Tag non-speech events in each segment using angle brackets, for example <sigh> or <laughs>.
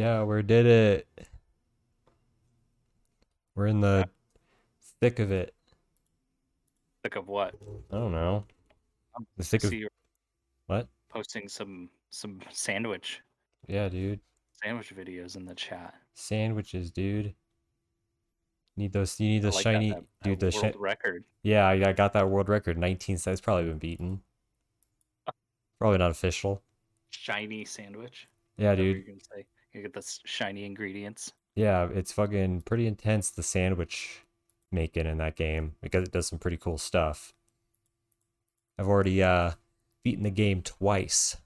Yeah, we did it. We're in the thick of it. Thick of what? I don't know. I'm The thick of what? posting some some sandwich Yeah, dude. sandwich videos in the chat. Sandwiches, dude. Need those. You need the like shiny, that, that dude. The world shi- record. Yeah, I, I got that world record. 19 cents. Probably been beaten. <laughs> Probably not official. Shiny sandwich. Yeah, dude. You're gonna say you get the shiny ingredients. Yeah, it's fucking pretty intense. The sandwich making in that game because it does some pretty cool stuff. I've already uh beaten the game twice.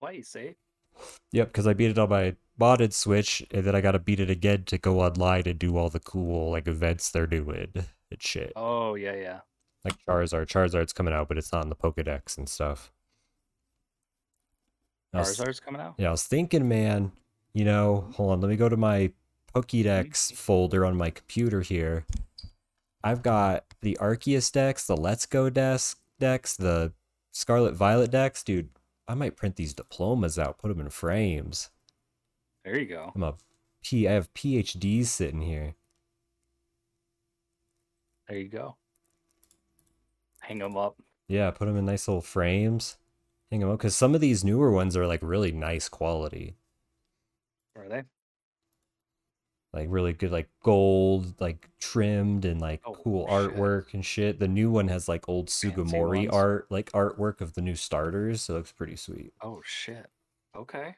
Twice, eh? Yep, because I beat it on my modded Switch, and then I gotta beat it again to go online and do all the cool like events they're doing and shit. Oh yeah, yeah. Like Charizard. Charizard's coming out, but it's not in the Pokedex and stuff. Was- Charizard's coming out. Yeah, I was thinking, man, you know, hold on, let me go to my Pokédex mm-hmm. folder on my computer here. I've got the Arceus Dex, the Let's Go Dex, Dex, the Scarlet Violet Dex. Dude, I might print these diplomas out, put them in frames. There you go. I'm a P. I have PhDs sitting here. There you go. Hang them up. Yeah, put them in nice little frames. Them up, because some of these newer ones are like really nice quality. Are they? like really good like gold like trimmed and like Oh, cool shit. artwork and shit the new one has like old Fancy Sugimori art like artwork of the new starters so it looks pretty sweet Oh shit. Okay.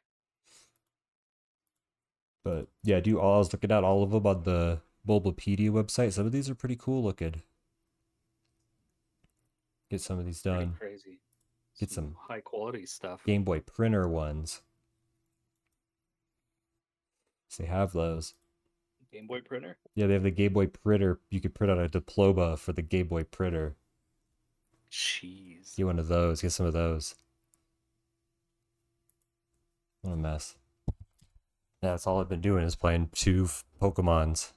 but yeah do all i was looking at all of them on the bulbapedia website some of these are pretty cool looking get some of these Pretty done crazy. Get some high quality stuff. game boy printer ones so they have those Game Boy printer. yeah they have the game boy printer you could print out a diploma for the game boy printer Jeez. Get one of those. Get some of those. What a mess. Yeah, that's all I've been doing is playing two Pokemons.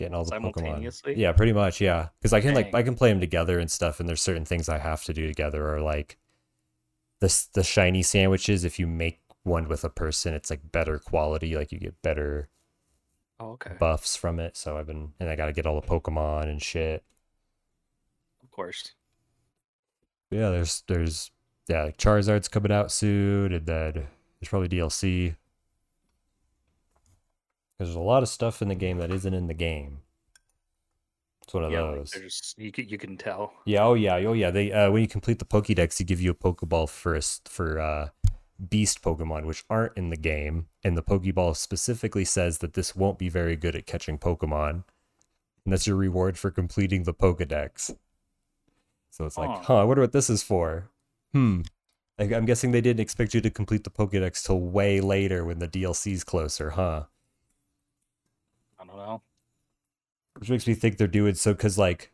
Getting all the Pokemon. Simultaneously? Yeah, pretty much. Yeah, because I can like I can play them together and stuff, and there's certain things I have to do together, or like this the shiny sandwiches. If you make one with a person, it's like better quality. Like you get better Oh, okay. buffs from it. So I've been and I got to get all the Pokemon and shit. Of course. yeah, there's there's yeah, like Charizard's coming out soon, and then there's probably DLC. Because there's a lot of stuff in the game that isn't in the game. It's one of yeah, like those. there's you can you can tell. Yeah, oh yeah, oh yeah. They uh, when you complete the Pokédex, they give you a Pokeball first for uh, Beast Pokemon, which aren't in the game, and the Pokeball specifically says that this won't be very good at catching Pokemon, and that's your reward for completing the Pokédex. So it's like, Huh. huh, I wonder what this is for. Hmm. I'm guessing they didn't expect you to complete the Pokédex till way later when the DLC's closer, huh? I know. Which makes me think they're doing so because like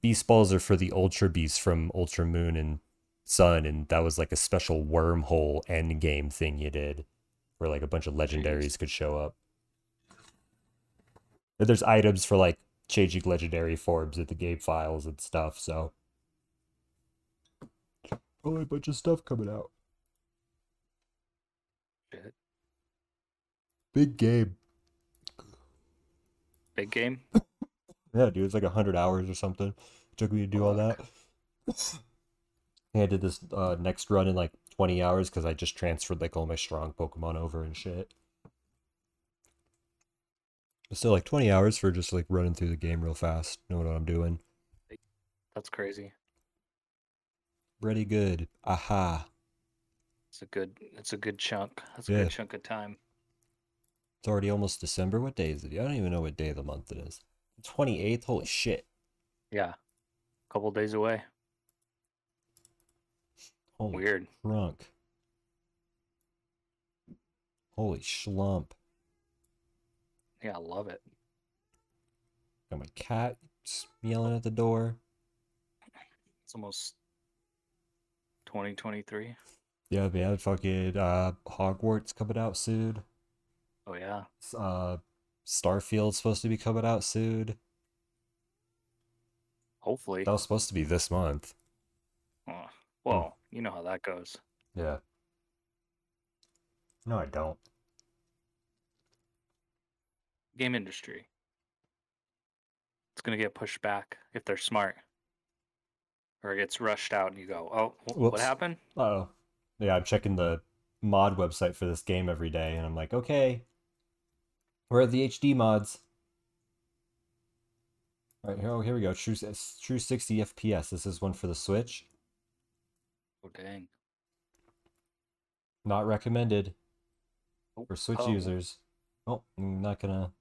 beast balls are for the ultra beasts from Ultra Moon and Sun, and that was like a special wormhole end game thing you did, where like a bunch of legendaries could show up. And there's items for like changing legendary forms at the game files and stuff. So probably a bunch of stuff coming out. Shit. Big game. Big game. Yeah, dude, it's like a hundred hours or something. took me to do all that. Yeah, I did this uh, next run in like twenty hours because I just transferred like all my strong Pokemon over and shit. But still, like twenty hours for just like running through the game real fast, knowing what I'm doing. That's crazy. Pretty good. Aha. It's a good it's a good chunk. That's a Yeah. good chunk of time. It's already almost December. What day is it? I don't even know what day of the month it is. Twenty eighth. Holy shit. Yeah. A Couple days away. Holy Weird. Drunk. Holy schlump. Yeah, I love it. Got my cat yelling at the door. It's almost 2023. Yeah, man, fucking uh Hogwarts coming out soon. Oh yeah. Uh Starfield's supposed to be coming out soon. Hopefully. That was supposed to be this month. Uh, well, you know how that goes. Yeah. No, I don't. Game industry. It's gonna get pushed back if they're smart. Or it gets rushed out and you go, Oh, wh- what happened? Oh, yeah. I'm checking the mod website for this game every day, and I'm like, okay, where are the HD mods? All right, here, oh, here we go. True, true 60 FPS. This is one for the Switch. Oh dang. Not recommended Oh, for Switch oh. users. Oh, I'm not gonna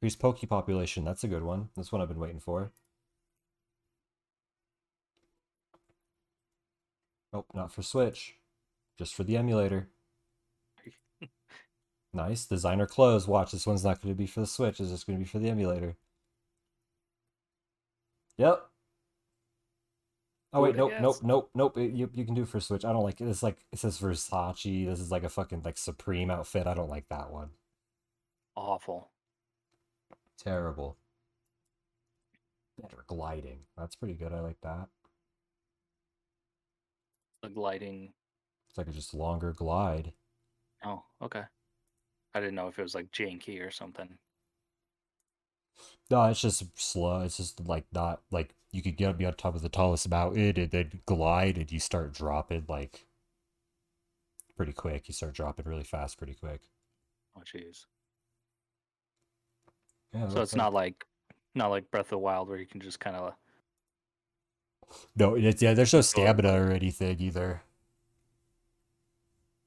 increase Poke population. That's a good one. That's one I've been waiting for. Nope, not for Switch. Just for the emulator. Nice. Designer clothes. Watch, this one's not going to be for the Switch. It's just going to be for the emulator. Yep. Oh wait, nope, nope, nope, nope. it- you you can do for Switch. I don't like it. It's like it says Versace. This is like a fucking like Supreme outfit. I don't like that one. Awful. Terrible. Better gliding. That's pretty good. I like that. The gliding It's like a just longer glide. oh, okay. I didn't know if it was like janky or something. No, it's just slow. It's just like not like you could get be on top of the tallest mountain and then glide and you start dropping like pretty quick. You start dropping really fast pretty quick. Oh jeez. Yeah, So it's like- not like not like Breath of the Wild where you can just kind of No, it's yeah, there's no stamina or anything either.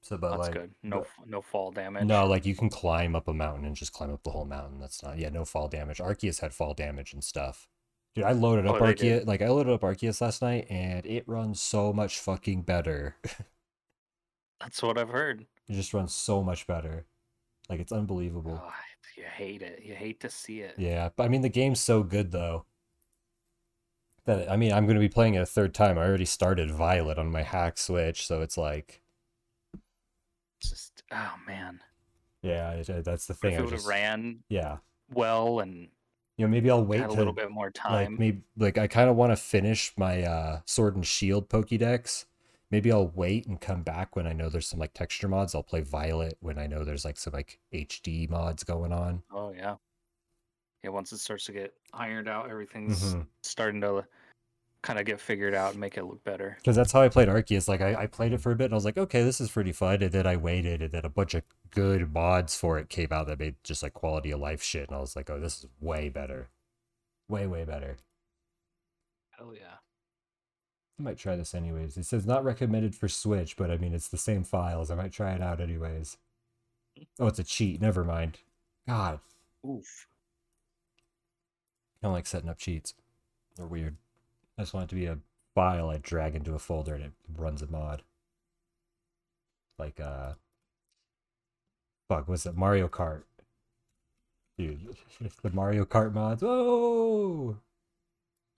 So but that's like good. No but- no fall damage. No, like you can climb up a mountain and just climb up the whole mountain. That's not yeah, no fall damage. Arceus had fall damage and stuff. Dude, I loaded up Oh, Arceus like I loaded up Arceus last night and it runs so much fucking better. <laughs> That's what I've heard. it just runs so much better. Like it's unbelievable. Oh, you hate it. You hate to see it. Yeah, but I mean the game's so good though. That I mean I'm gonna be playing it a third time. I already started Violet on my hack switch, so it's like just oh man. yeah, that's the thing. If it would have ran yeah, well and you know maybe I'll wait a little bit more time. like maybe like I kind of want to finish my uh Sword and Shield Pokédex. Maybe I'll wait and come back when I know there's some like texture mods. I'll play Violet when I know there's like some like HD mods going on. Oh yeah. Yeah, once it starts to get ironed out, everything's Mhm. starting to kind of get figured out and make it look better. Because that's how I played Arceus. Like I, I played it for a bit and I was like, okay, this is pretty fun. And then I waited and then a bunch of good mods for it came out that made just like quality of life shit. And I was like, oh, this is way better. Way, way better. Hell yeah. I might try this anyways. It says not recommended for Switch, but I mean it's the same files. I might try it out anyways. Oh, it's a cheat. Never mind. God, Oof. I don't like setting up cheats. They're weird. I just want it to be a file I drag into a folder and it runs a mod. Like uh fuck, what's that? Mario Kart. Dude, <laughs> the Mario Kart mods. Whoa!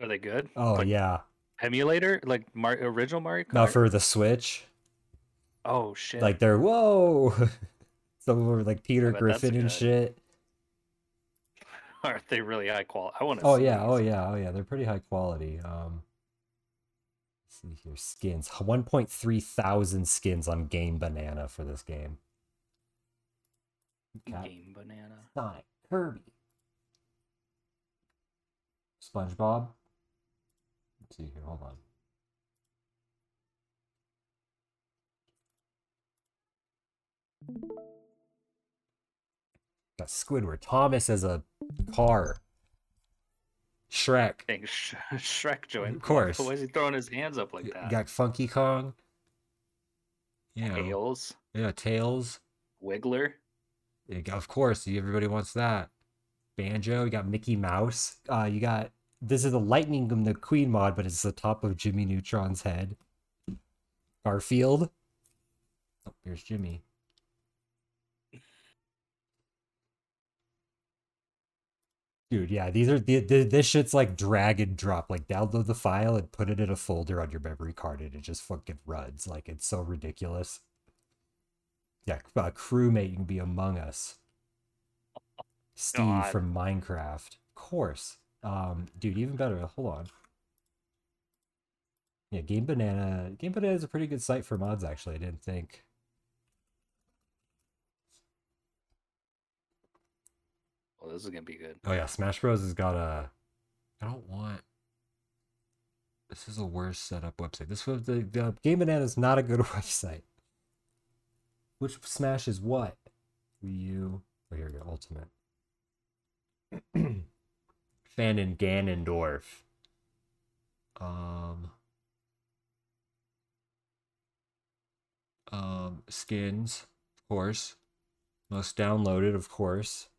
Are they good? Oh Like yeah. Emulator? Like Mar- original Mario Kart? Not for the Switch. oh shit. Like they're whoa. <laughs> Some of them are like Peter Griffin and shit. <laughs> Are they really high quality? I want to Oh yeah, oh yeah, oh yeah. They're pretty high quality. Um let's see here. Skins. 1.3 thousand skins on Game Banana for this game. Got Game banana. Sonic, Kirby. SpongeBob. Let's see here, hold on. Got Squidward. Thomas as a car. Shrek. Dang, Sh- <laughs> Shrek joined. Of course. <laughs> Why is he throwing his hands up like You that? got Funky Kong. Yeah. Tails, Yeah, Tails. Wiggler. You got- of course, everybody wants that. Banjo, you got Mickey Mouse. Uh, you got this is the Lightning the Queen mod, but it's the top of Jimmy Neutron's head. Garfield. Oh, here's Jimmy. Dude, yeah, these are the, the this shit's like drag and drop. Like download the file and put it in a folder on your memory card, and it just fucking runs. Like it's so ridiculous. Yeah, uh, crewmate, can be Among Us. Steve God. from Minecraft, of course. Um, dude, even better. Hold on. Yeah, Game Banana. Game Banana is a pretty good site for mods. Actually, I didn't think. Well, this is gonna be good. Oh yeah, Smash Bros has got a. I don't want. This is a worse setup website. This was the, the Game Banana is not a good <laughs> website. Which Smash is what? Wii U. Oh, here we go. Ultimate. <clears throat> Fanon Ganondorf. Um. Um, skins, of course. Most downloaded, of course.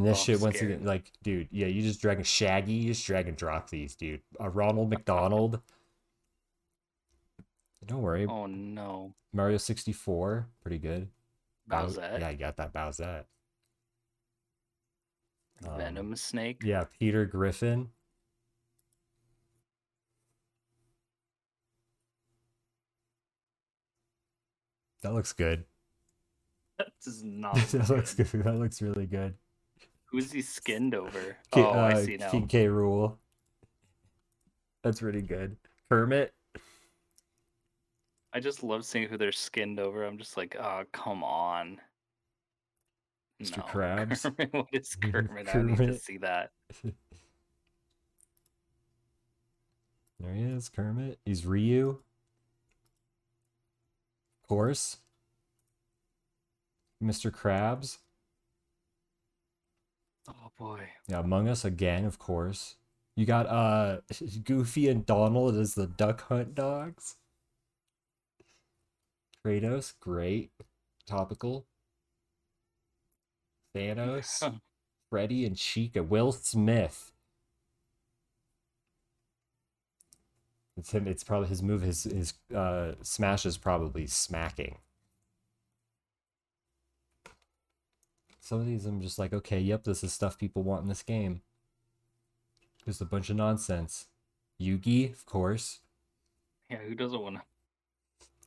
And this Oh, shit once again, like, dude, yeah, you just drag a Shaggy, you just drag and drop these, dude. A Ronald McDonald. Don't worry, Oh no, Mario sixty four, pretty good. Bow- Yeah, you got that Bowsette. Um, Venom Snake. Yeah, Peter Griffin. That looks good. <laughs> That does <laughs> not. that look looks good. That looks really good. Who's he skinned over? Ki- oh, I uh, see now. King K. Rool. That's really good. Kermit. I just love seeing who they're skinned over. I'm just like, oh, come on. Mr. No, <laughs> Krabs. Kermit, what is <laughs> Kermit? I need to see that. <laughs> There he is, Kermit. He's Ryu. Of course. Mr. Krabs. Oh boy. Yeah, Among Us again, of course. You got uh <laughs> Goofy and Donald as the duck hunt dogs. Kratos, great. Topical. Thanos, <laughs> Freddy and Chica, Will Smith. It's him. It's probably his move. His his uh, smash is probably smacking. Some of these I'm just like, okay, yep, this is stuff people want in this game. Just a bunch of nonsense. Yugi, of course. Yeah, who doesn't want to?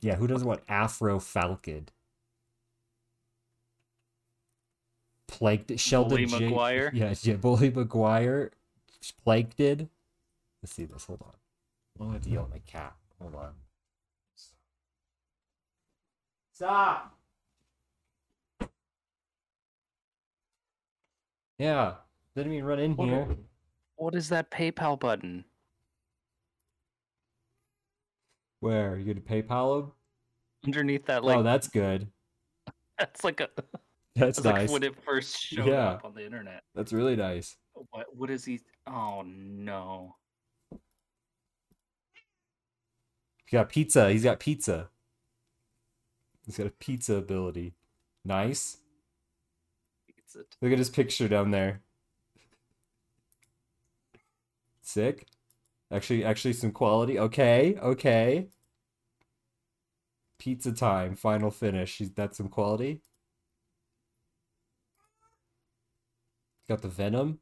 Yeah, who doesn't want Afro Falcon? Plagued Sheldon Bully J- Maguire? <laughs> Yeah, yeah, Bully McGuire. Plagued did. Let's see this. Hold on. I'm gonna deal with my cat. Hold on. Stop. Yeah. Didn't mean run in What- here. What is that PayPal button? Where? You gonna PayPal him? Underneath that, oh, like oh, that's good. <laughs> that's like a <laughs> That's that's nice. like when it first showed Yeah. up on the internet. That's really nice. What what is he? Oh no! He's got pizza. He's got pizza. He's got a pizza ability. Nice. It's a Look at his picture down there. Sick. Actually, actually, some quality. Okay, okay. Pizza time. Final finish. That's some quality. Got the venom.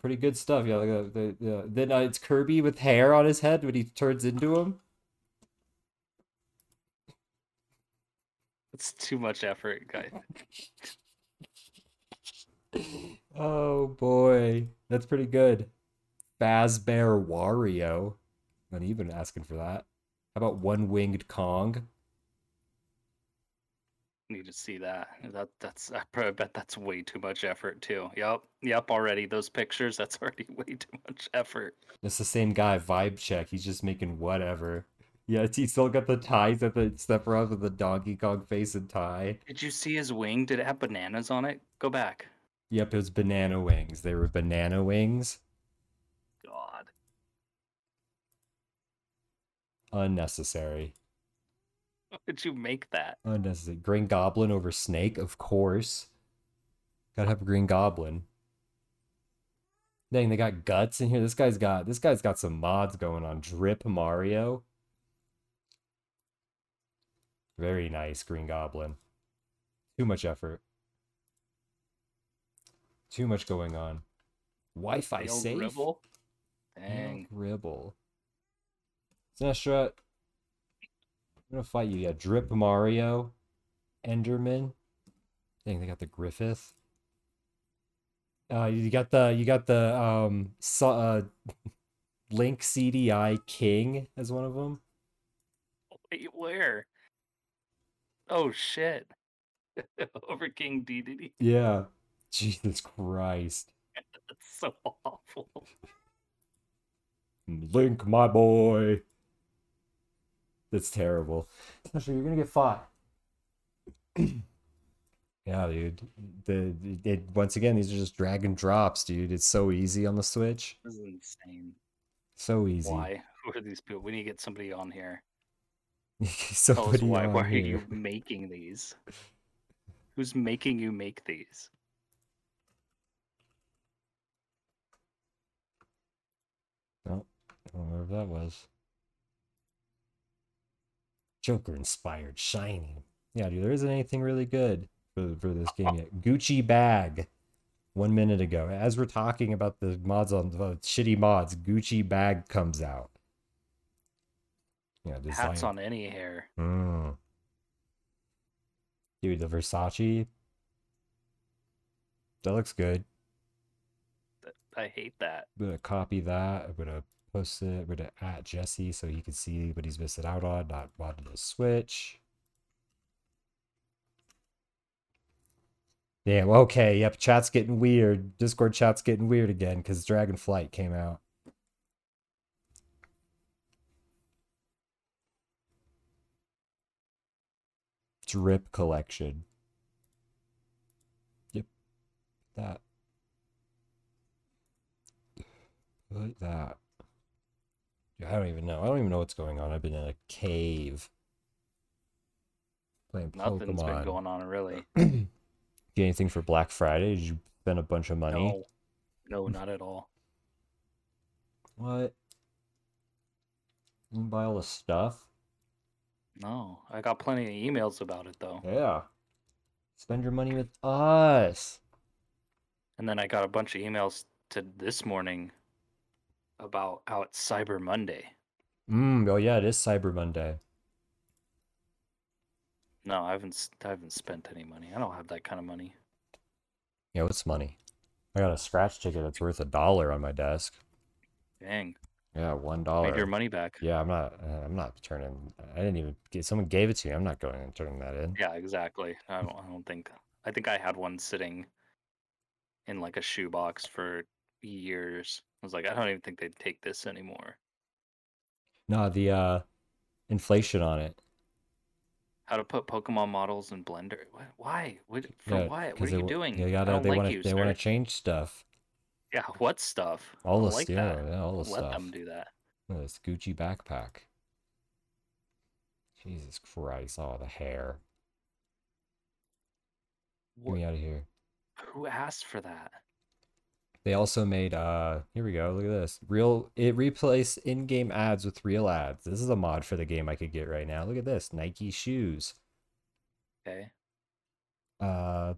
Pretty good stuff. Yeah. Like, uh, the, the, then uh, it's Kirby with hair on his head when he turns into him. It's too much effort, guys. <laughs> Oh boy, that's pretty good. Fazbear Wario. Not even asking for that. How about one winged Kong? Need to see that. That that's I probably bet that's way too much effort too. Yep, yep. Already those pictures. That's <laughs> already way too much effort. It's the same guy, Vibe Check. He's just making whatever. Yeah, he still got the ties at the step around with the Donkey Kong face and tie. Did you see his wing? Did it have bananas on it? Go back. Yep, it was banana wings. They were banana wings. God. Unnecessary. How did you make that? Unnecessary. Green Goblin over Snake, of course. Gotta have a Green Goblin. Dang, they got guts in here. This guy's got this guy's got some mods going on. Drip Mario. Very nice, Green Goblin. Too much effort. Too much going on. Wi-Fi old safe. Gribble? Hail Dang. Gribble. Sinestro, I'm gonna fight you. Yeah, Drip Mario, Enderman. Dang, they got the Griffith. Uh, you got the you got the um so, uh, <laughs> Link CDI King as one of them. Wait, where? Oh shit. <laughs> over King Dedede. Yeah. Jesus Christ. <laughs> That's so awful. Link, my boy. That's terrible. Especially you're gonna get fought. <clears throat> yeah, dude. The it, once again, these are just drag and drops, dude. It's so easy on the Switch. This is insane. So easy. Why? Who are these people? We need to get somebody on here. <laughs> Tell us Somebody why. on Why are you making these? Who's making you make these? Oh, I don't know where that was. Joker inspired Shining. Yeah, dude, there isn't anything really good for, for this game yet. Gucci bag. One minute ago, as we're talking about the mods on the shitty mods, Gucci bag comes out. Yeah, design. Hats on any hair. Mm. Dude, the Versace. That looks good. I hate that. I'm gonna copy that. I'm gonna post it. I'm gonna at Jesse so he can see what he's missing out on. Not wanting to switch. Damn. Okay. Yep. Chat's getting weird. Discord chat's getting weird again because Dragonflight came out. Drip collection. Yep. That. Like that. I don't even know. I don't even know what's going on. I've been in a cave playing Nothing's been going on really. <clears throat> Get anything for Black Friday? Did you spend a bunch of money? No, no, not at all. What? You didn't buy all the stuff? No, I got plenty of emails about it though. Yeah. Spend your money with us. And then I got a bunch of emails to this morning about how it's Cyber Monday. Mm, oh yeah, it is Cyber Monday. No, I haven't. I haven't spent any money. I don't have that kind of money. Yeah, what's money? I got a scratch ticket that's worth a dollar on my desk. Dang, Yeah, one made your money back. Yeah, I'm not. Uh, I'm not turning. I didn't even get. Someone gave it to me. I'm not going and turning that in. Yeah, exactly. I don't. I don't think. I think I had one sitting in like a shoebox for years. I was like, I don't even think they'd take this anymore. No, the uh, inflation on it. How to put Pokemon models in Blender? Why? What, for Yeah, what? What are they you doing? They I gotta. don't They like want to. you, They want to change stuff. Yeah, what stuff? All the like yeah, yeah, all the Let stuff. them do that. Look at this Gucci backpack. Jesus Christ! Oh, the hair. Get What, me out of here. who asked for that? They also made uh here we go, look at this. Real it replaced in-game ads with real ads. This is a mod for the game I could get right now. Look at this. Nike shoes. Okay. Uh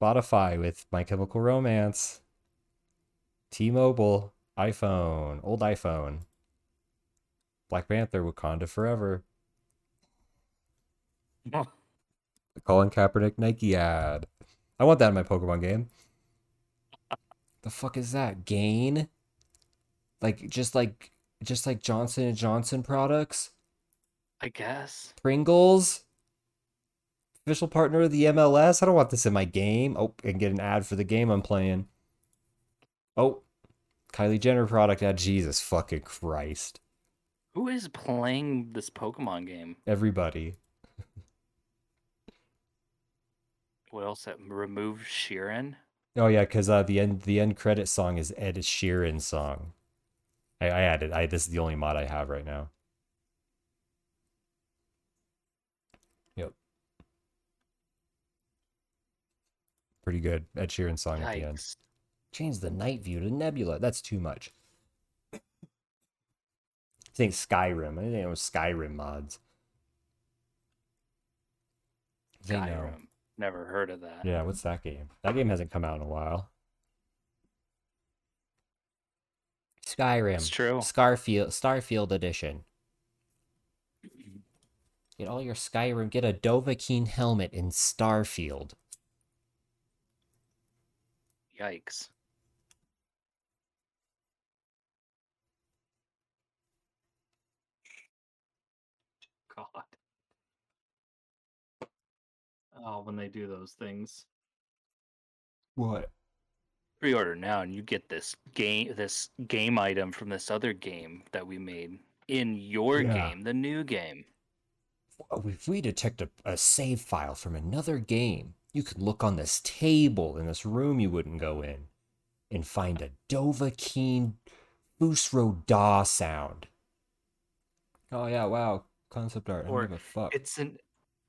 Spotify with My Chemical Romance. T-Mobile, iPhone, old iPhone. Black Panther, Wakanda Forever. <laughs> The Colin Kaepernick Nike ad. I want that in my Pokemon game. The fuck is that? Gain? Like just like just like Johnson and Johnson products? I guess. Pringles? Official partner of the MLS? I don't want this in my game. Oh, and get an ad for the game I'm playing. Oh, Kylie Jenner product ad. Jesus fucking Christ. Who is playing this Pokemon game? Everybody. What else? That remove Sheeran? Oh yeah, because uh, the end the end credit song is Ed Sheeran's song. I, I added. I this is the only mod I have right now. Yep. Pretty good. Ed Sheeran song at the end. Change the night view to Nebula. That's too much. I think Skyrim. I think it was Skyrim mods. They know. Skyrim. Never heard of that. Yeah, what's that game? That game hasn't come out in a while. Skyrim. It's true. Starfield Starfield edition. Get all your Skyrim. Get a Dovahkiin helmet in Starfield. Yikes. God. Oh, when they do those things. What? Pre-order now, and you get this game, this game item from this other game that we made in your Yeah. game, the new game. If we detect a, a save file from another game, you could look on this table in this room you wouldn't go in and find a Dovahkiin Fusro Da sound. Oh yeah, wow. Concept art. I Or don't give a fuck. It's an,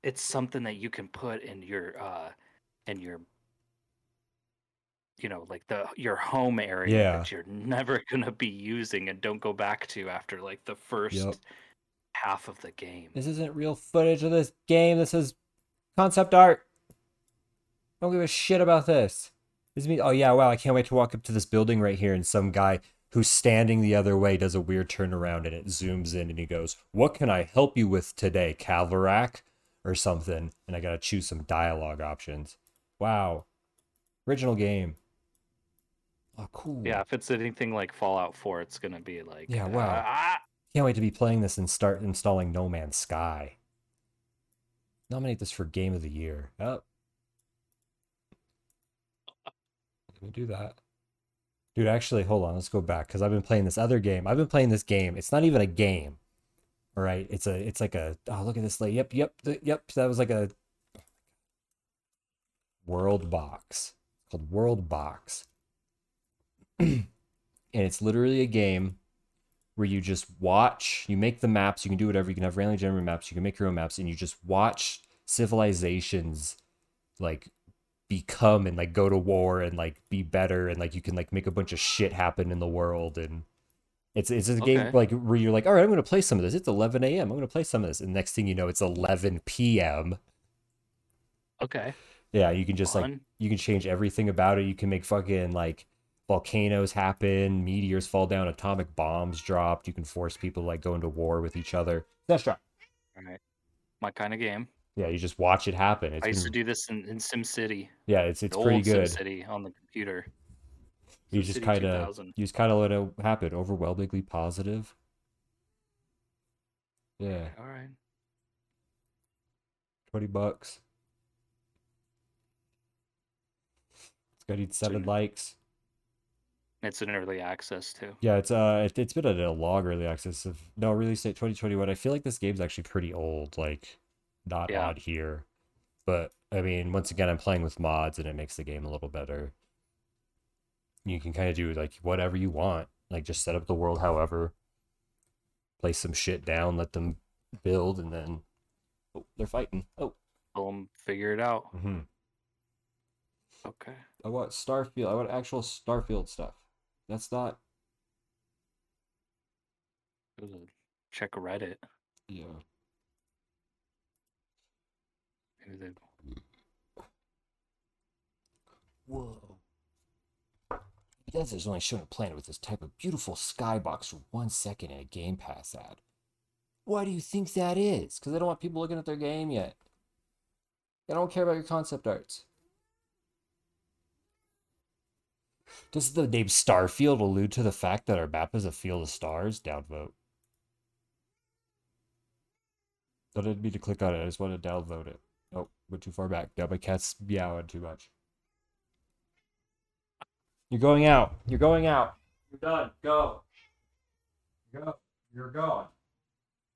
it's something that you can put in your, uh, in your, you know, like the your home area Yeah. that you're never <laughs> gonna be using and don't go back to after like the first Yep. half of the game. This isn't real footage of this game. This is concept art. Don't give a shit about this. This is me. Oh yeah, wow! I can't wait to walk up to this building right here, and some guy who's standing the other way does a weird turnaround, and it zooms in, and he goes, "What can I help you with today, Calvarac?" Or something. And I gotta choose some dialogue options. Wow, original game. Oh, cool. Yeah, if it's anything like Fallout 4, it's gonna be like Yeah, wow. "Ah!" Can't wait to be playing this and start installing No Man's Sky. Nominate this for Game of the Year. Oh. Let me do that. Dude, actually, hold on. Let's go back because I've been playing this other game. I've been playing this game. It's not even a game. Right. It's a. It's like a. Oh, look at this. Like, yep, yep, yep. That was like a. World Box. It's called World Box. <clears throat> and it's literally a game where you just watch, you make the maps, you can do whatever, you can have randomly generated maps, you can make your own maps, and you just watch civilizations like become and like go to war and like be better and like you can like make a bunch of shit happen in the world and it's it's a game Okay. like where you're like, all right, I'm gonna play some of this. It's 11 a.m. I'm gonna play some of this, and next thing you know, it's 11 p.m. Okay. Yeah, you can just like you can change everything about it. You can make fucking like volcanoes happen, meteors fall down, atomic bombs dropped. You can force people to like go into war with each other. That's right. All right. My kind of game. Yeah, you just watch it happen. It's I used to do this in, in SimCity. yeah, it's it's the pretty old good. SimCity on the computer. You just kind of you just kind of let it happen. Overwhelmingly positive. Yeah, All right. twenty bucks. It's got to seven Soon. likes. It's in early access too. Yeah, it's uh, it, it's been at a long early access of no release date 2021. I feel like this game's actually pretty old, like not Yeah. odd here, but I mean, once again, I'm playing with mods and it makes the game a little better. You can kind of do like whatever you want, like just set up the world however, place some shit down, let them build, and then oh, they're fighting. Oh, Boom, figure it out. mm-hmm. Okay. I want Starfield. I want actual Starfield stuff. That's not. Check Reddit. Yeah. Maybe they Whoa. Bethesda's only shown a planet with this type of beautiful skybox for one second in a Game Pass ad. Why do you think that is? Because they don't want people looking at their game yet. They don't care about your concept arts. Does the name Starfield allude to the fact that our map is a field of stars? Downvote. I didn't mean to click on it. I just want to downvote it. Oh, went too far back. Now my cat's meowing too much. You're going out. You're going out. You're done. Go. Go. You're gone.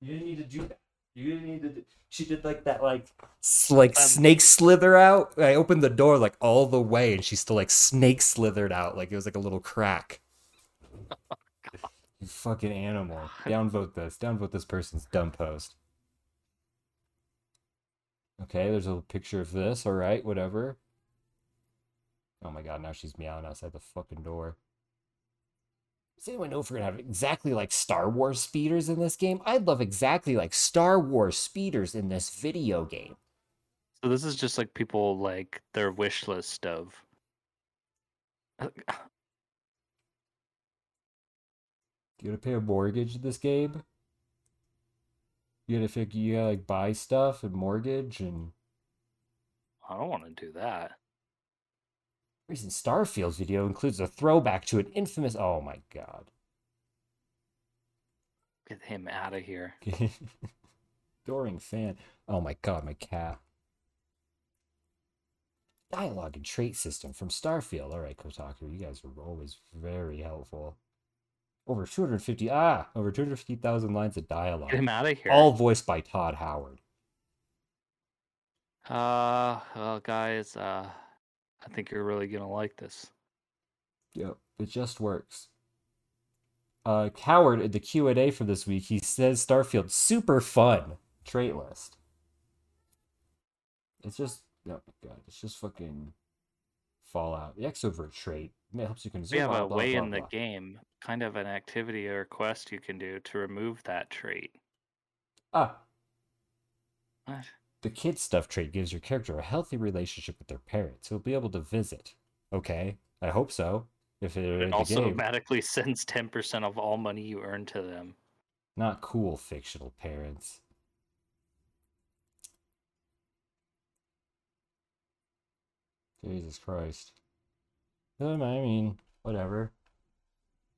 You didn't need to do that. You didn't need to. Do... She did like that, like like Um, snake slither out. I opened the door like all the way, and she still like snake slithered out, like it was like a little crack. you fucking animal. Downvote this. Downvote this person's dumb post. Okay, there's a picture of this. All right, whatever. Oh my god, now she's meowing outside the fucking door. Does anyone know if we're gonna have exactly like Star Wars speeders in this game? I'd love exactly like Star Wars speeders in this video game. So this is just like people like their wish list of. You gotta pay a mortgage in this game. You gotta figure you gotta like buy stuff and mortgage and I don't want to do that. Recent Starfield video includes a throwback to an infamous oh my god. Get him out of here. <laughs> Adoring fan. Oh my god, my cat. Dialogue and trait system from Starfield. All right, Kotaku, you guys are always very helpful. Over 250, ah, over 250,000 lines of dialogue. Get him out of here. All voiced by Todd Howard. Uh, well, guys, uh, I think you're really gonna like this. Yep, it just works. Uh, Coward in the Q and A for this week, he says Starfield super fun trait list. It's just oh god, it's just fucking Fallout. The extrovert trait it helps you consume. We have blah, a blah, way blah, in the game, kind of an activity or quest you can do to remove that trait. Ah, What? The kid stuff trait gives your character a healthy relationship with their parents. He'll be able to visit. Okay, I hope so. If they're It also game, automatically <laughs> sends 10% of all money you earn to them. not cool fictional parents. Jesus Christ. Um, I mean, whatever.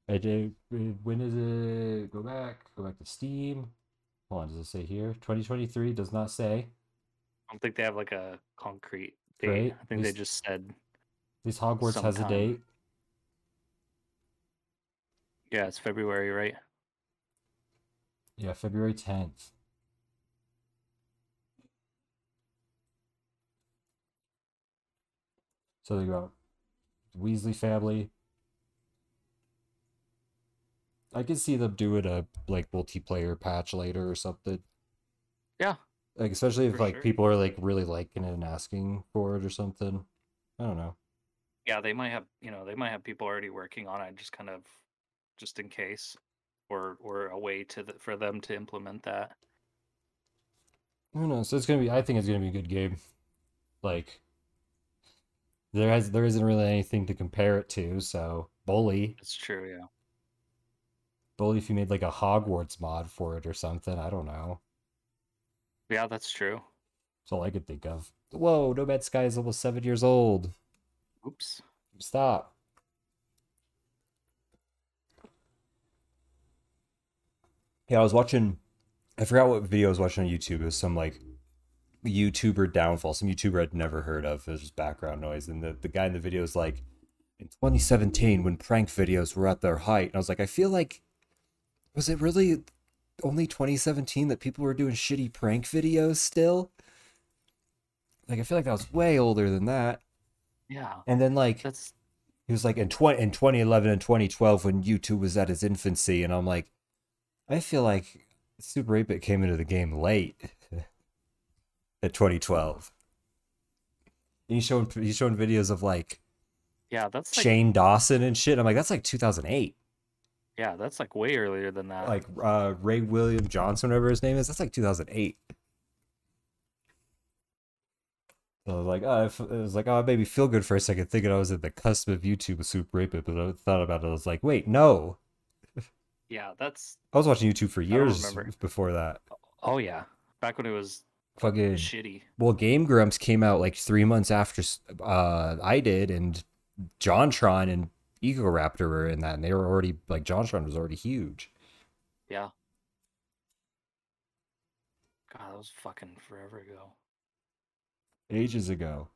I do. When does it go back? Go back to Steam. Hold on, does it say here? 2023 does not say. I don't think they have like a concrete date. Right, I think they just said, least Hogwarts has a date. yeah, it's February, right? Yeah, February 10th. So they got Weasley family. I could see them doing a like multiplayer patch later or something. Yeah. Like especially if For like sure. people are like really liking it and asking for it or something. I don't know. Yeah, they might have, you know, they might have people already working on it, just kind of, just in case, or or a way to the, for them to implement that. Who knows? So it's gonna be. I think it's gonna be a good game. Like there has there isn't really anything to compare it to. So bully, It's true, yeah. bully. If you made like a Hogwarts mod for it or something, I don't know. Yeah, that's true. That's all I could think of. Whoa, No Man's Sky is almost seven years old. Oops. Stop. Yeah, I was watching. I forgot what video I was watching on YouTube. It was some like YouTuber downfall, some YouTuber I'd never heard of. It was just background noise, and the the guy in the video is like, in 2017 when prank videos were at their height, and I was like, I feel like, was it really only 2017 that people were doing shitty prank videos still? Like, I feel like that was way older than that. Yeah, And then like that's he was like in 20 in 2011 and 2012 when YouTube was at its infancy, and I'm like, I feel like Super 8-Bit came into the game late <laughs> at 2012. And he's showing he's showing videos of like yeah, that's like Shane Dawson and shit. I'm like, that's like 2008. Yeah, that's like way earlier than that. Like uh, Ray William Johnson, whatever his name is, that's like 2008. So I was like, oh, I f- it was like, oh, it made me feel good for a second, thinking I was at the cusp of YouTube with Super 8-Bit, but I thought about it, I was like, wait, no. yeah, that's I was watching YouTube for years before that. oh yeah, back when it was Fucking shitty. well, Game Grumps came out like three months after uh, I did, and JonTron and Ego Raptor were in that, and they were already like JonTron was already huge. Yeah. God, that was fucking forever ago. ages ago,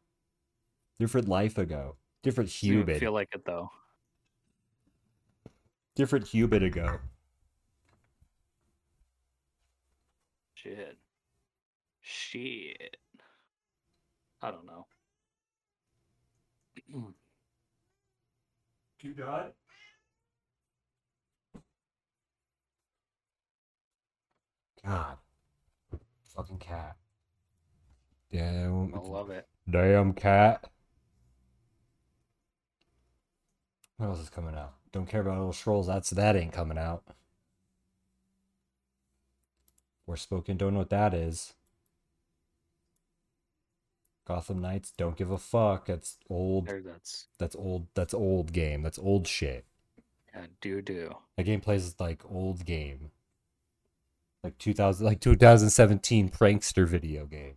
different life ago, different even feel like it though. different Hubit ago. Shit. Shit. I don't know. <clears throat> You got God, fucking cat. Damn, I love it. damn cat. What else is coming out? Don't care about Little Scrolls. That's that ain't coming out. We're Forspoken. Don't know what that is. Gotham Knights. Don't give a fuck. That's old. There, that's That's old. That's old game. That's old shit. yeah, do do. That game plays like old game. Like 2000 like 2017 prankster video game.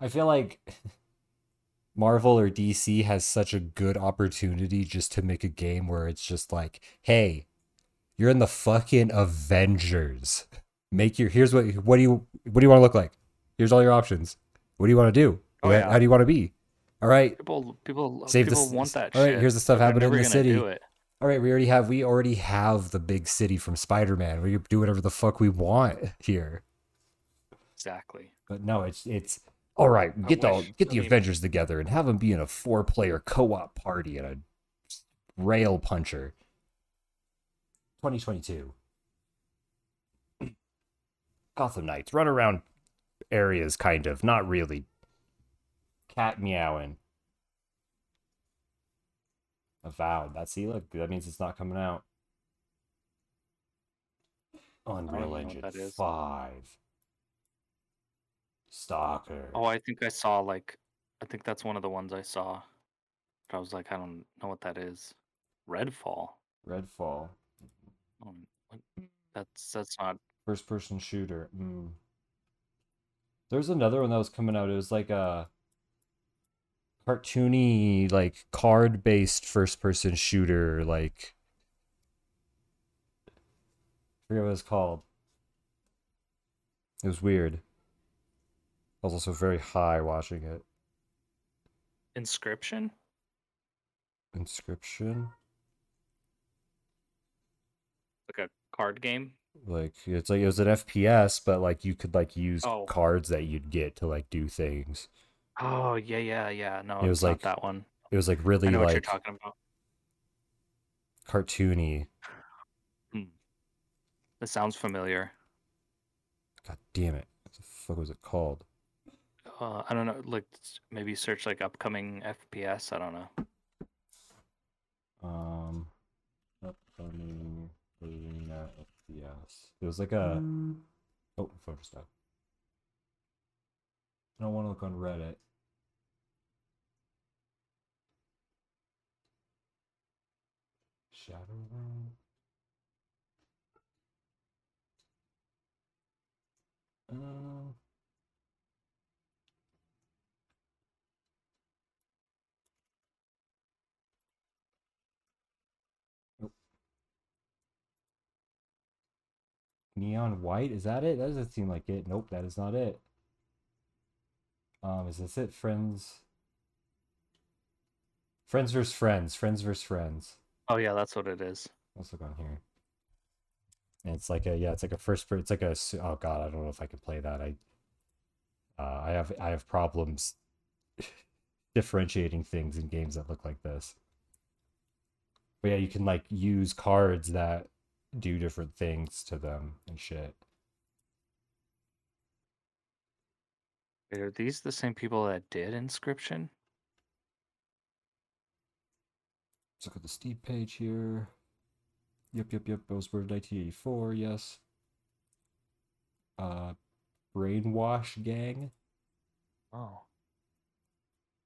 I feel like <laughs> Marvel or DC has such a good opportunity just to make a game where it's just like, "Hey, you're in the fucking Avengers. Make your here's what what do you what do you want to look like? Here's all your options. What do you want to do? Oh, How- yeah. How do you want to be? All right. People, people, uh, Save people this- want that. all right, shit, here's the stuff but they're happening in never the gonna city. do it. All right. We already have. We already have the big city from Spider-Man. We do whatever the fuck we want here. Exactly. But no, it's it's all right. I Get the wish- get I the mean- Avengers together and have them be in a four-player co-op party and a rail puncher. 2022. Gotham Knights run around areas, kind of, not really. Cat meowing. Avowed. That's see, look, that means it's not coming out. Unreal Engine. Five. Stalker. Oh, I think I saw like, I think that's one of the ones I saw. But I was like, I don't know what that is. Redfall. Redfall. Um, that's that's not. First person shooter. Mm. There's another one that was coming out. It was like a cartoony, like card based first person shooter. Like, I forget what it's called. It was weird. I was also very high watching it. Inscryption? Inscryption? Like a card game? Like it's like it was an FPS, but like you could like use Oh. cards that you'd get to like do things. Oh yeah, yeah, yeah. No, It was like that one. It was like really what you're like talking about. cartoony. That sounds familiar. God damn it. What the fuck was it called? Uh, I don't know. Like maybe search like upcoming FPS. I don't know. Um upcoming arena It was like a oh photo stuff. I don't want to look on Reddit. Shadowrun. Um Neon white, is that it? That doesn't seem like it. Nope, that is not it. Um, is this it? Friends. Friends versus friends. Friends versus friends. Oh yeah, that's what it is. Let's look on here. And it's like a yeah, it's like a first it's like a oh god, I don't know if I can play that. I uh I have I have problems <laughs> differentiating things in games that look like this. But yeah, you can like use cards that do different things to them and shit. Wait, Are these the same people that did Inscryption? Let's look at the Steam page here. Yep, yep, yep. It was word 1984, yes. Uh Brainwash Gang. Oh,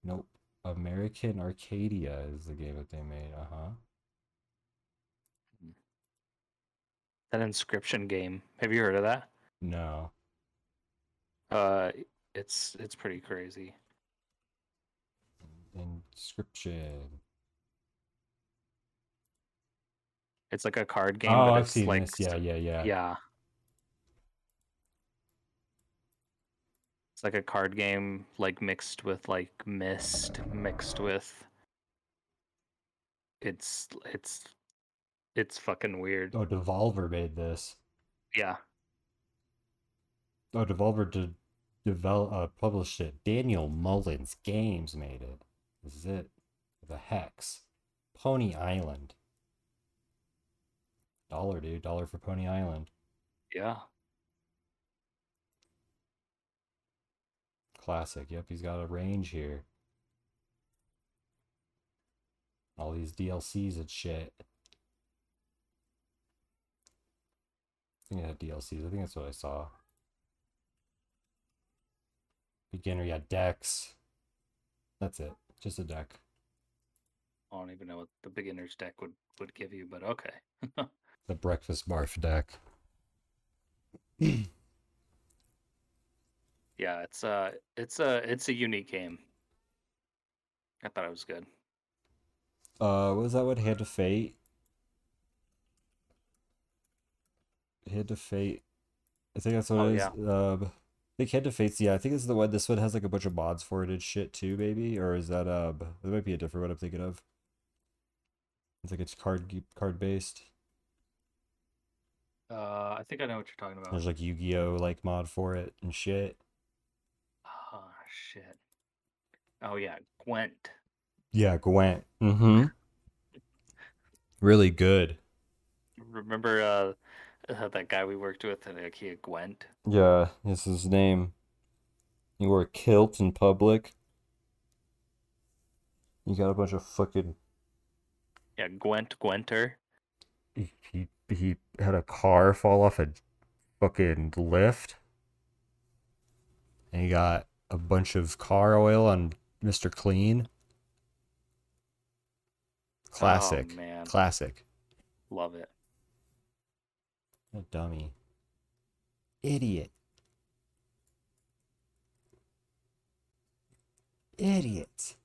Nope. American Arcadia is the game that they made. Uh huh. That Inscryption game. Have you heard of that? No. Uh, it's it's pretty crazy. Inscryption. It's like a card game, oh, but I've it's seen like this. Yeah, yeah, yeah. yeah. It's like a card game, like mixed with like Myst, mixed with. It's it's it's fucking weird. Oh, Devolver made this. Yeah. Oh, Devolver de- develop uh, published it. Daniel Mullins Games made it. This is it. The Hex. Pony Island. Dollar, dude. Dollar for Pony Island. Yeah. Classic. Yep, he's got a range here. All these DLCs and shit. Think it had DLCs. I think that's what I saw. Beginner, yeah, decks. That's it. Just a deck. I don't even know what the beginner's deck would would give you, but okay. <laughs> The breakfast barf deck. <clears throat> Yeah, it's uh it's a it's a unique game. I thought it was good. Uh, was that what Hand of Fate? Hand of Fate. I think that's what Oh, it is. yeah. Um, think Head to Fates, yeah, I think this is the one. This one has like a bunch of mods for it and shit too, maybe, or is that uh, that might be a different one I'm thinking of. It's like it's card card based. Uh, I think I know what you're talking about. There's like Yu-Gi-Oh like mod for it and shit. Oh shit. Oh yeah, Gwent. Yeah, Gwent. Mm-hmm. really good. Remember uh, uh, <laughs> that guy we worked with at IKEA, Gwent? Yeah, this his name. He wore a kilt in public. You got a bunch of fucking. Yeah, Gwent, Gwenter. He, he, he had a car fall off a fucking lift. And he got a bunch of car oil on Mr. Clean. Classic. Oh, man. Classic. Love it. A dummy. Idiot. Idiot.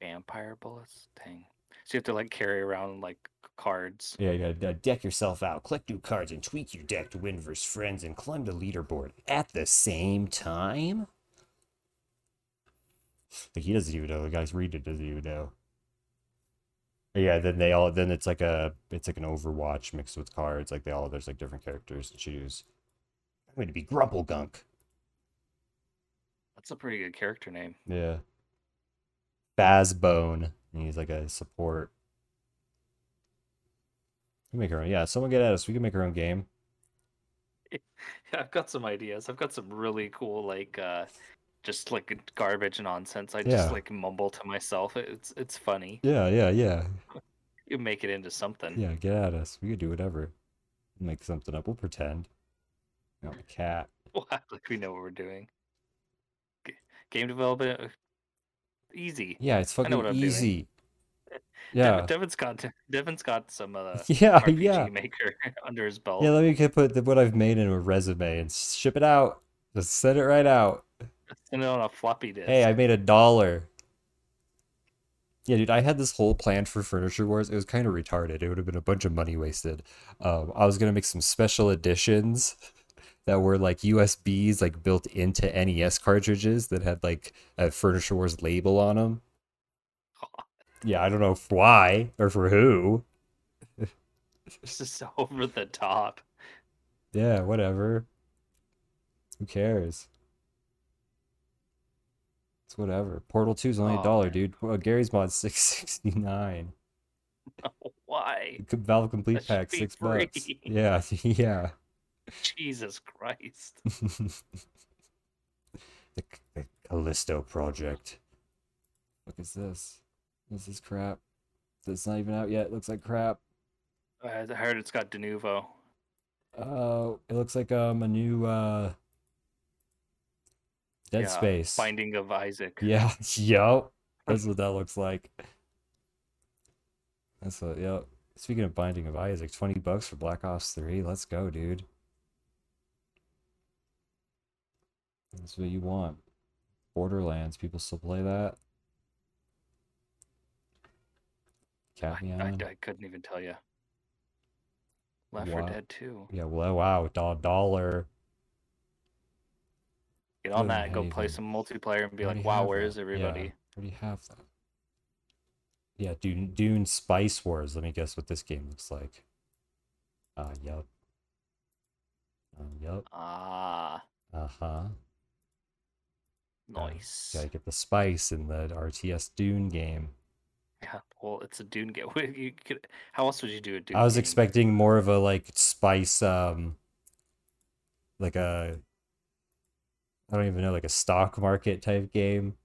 Vampire bullets? Dang. So you have to like carry around like cards. Yeah, you gotta uh, deck yourself out, collect new cards, and tweak your deck to win versus friends and climb the leaderboard at the same time. Like he doesn't even know. The guy's reading it doesn't even know. Yeah, then they all then it's like a it's like an Overwatch mixed with cards. Like they all there's like different characters to choose. I'm going to be Grumplegunk. That's a pretty good character name. Yeah. Fazbone. And he's like a support. We make our own. Yeah, someone get at us. We can make our own game. <laughs> Yeah, I've got some ideas. I've got some really cool like uh just like garbage nonsense. I Yeah. just like mumble to myself. It's it's funny. Yeah, yeah, yeah. <laughs> You make it into something. Yeah, get at us. We could do whatever. Make something up. We'll pretend. Got a cat. <laughs> We'll <laughs> like we know what we're doing. G- game development, uh, easy. Yeah, it's know fucking what I'm doing. easy. Yeah. Devin's got Devin's got some uh, Yeah, RPG yeah. maker under his belt. Yeah, let me put the- what I've made in a resume and ship it out. Just send it right out. Send it on a floppy disk. Hey, I made a dollar. Yeah, dude, I had this whole plan for Furniture Wars. It was kind of retarded. It would have been a bunch of money wasted. Um, I was gonna make some special editions <laughs> that were like USBs, like built into NES cartridges that had like a Furniture Wars label on them. <laughs> Yeah, I don't know why or for who. This is so <laughs> over the top. Yeah, whatever. Who cares? It's whatever. Portal 2 is only a Oh, dollar, dude. Well, Garry's mod <laughs> six sixty nine. <laughs> Why? Valve Complete Pack six bucks. <laughs> Yeah, yeah. Jesus Christ. the, the Callisto Project. What is this? This is crap. It's not even out yet. Looks like crap. I heard it's got Denuvo. Oh, it looks like um a new uh Dead Yeah, Space. Binding of Isaac. <laughs> Yeah, yup. That's what that <laughs> looks like. That's what, yep. Speaking of Binding of Isaac, 20 bucks for Black Ops 3. Let's go, dude. That's what you want. Borderlands, people still play that? I, I, I couldn't even tell you. Left 4 Wow. Dead 2. Yeah, well, wow, dollar. Get on that. Go play some multiplayer and be like, wow, where that. is everybody? Yeah, already have that. Yeah, Dune, Dune Spice Wars. Let me guess what this game looks like. Uh, yup. Uh, yup. Ah, Uh huh. nice. Gotta get the spice in the RTS Dune game. Yeah, well, it's a Dune game. <laughs> You could, how else would you do a Dune I was game? expecting more of a like spice, um, like a, I don't even know, like a stock market type game.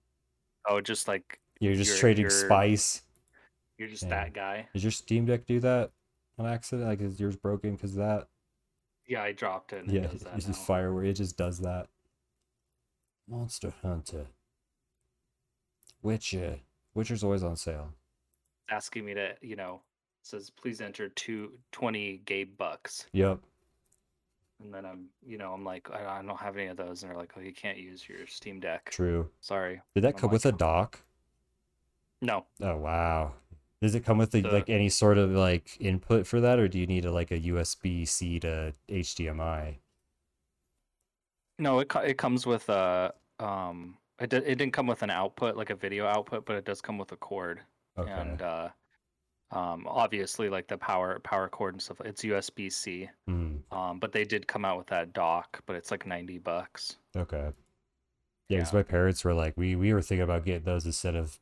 Oh, just like You're just You're- trading you're- spice. you're just Yeah. that guy. Does your Steam Deck do that on accident? Like, is yours broken because of that? Yeah, I dropped it. And Yeah, it does that it's just firmware. It just does that. Monster Hunter. Witcher. Witcher's always on sale. asking me to, you know, says please enter two, 20 Gabe bucks. Yep. And then I'm, you know, I'm like, I, I don't have any of those. And they're like, oh, you can't use your Steam Deck. True. Sorry. Did that I'm come like, with a dock? No, Oh wow. Does it come with the, The- like any sort of like input for that, or do you need a like a USB C to HDMI? No, it it comes with a um. It di- it didn't come with an output like a video output, but it does come with a cord Okay. and uh, um, obviously like the power power cord and stuff. It's USB C. Hmm. Um, but they did come out with that dock, but it's like ninety bucks. Okay. Yeah, because Yeah. my parents were like, we we were thinking about getting those instead of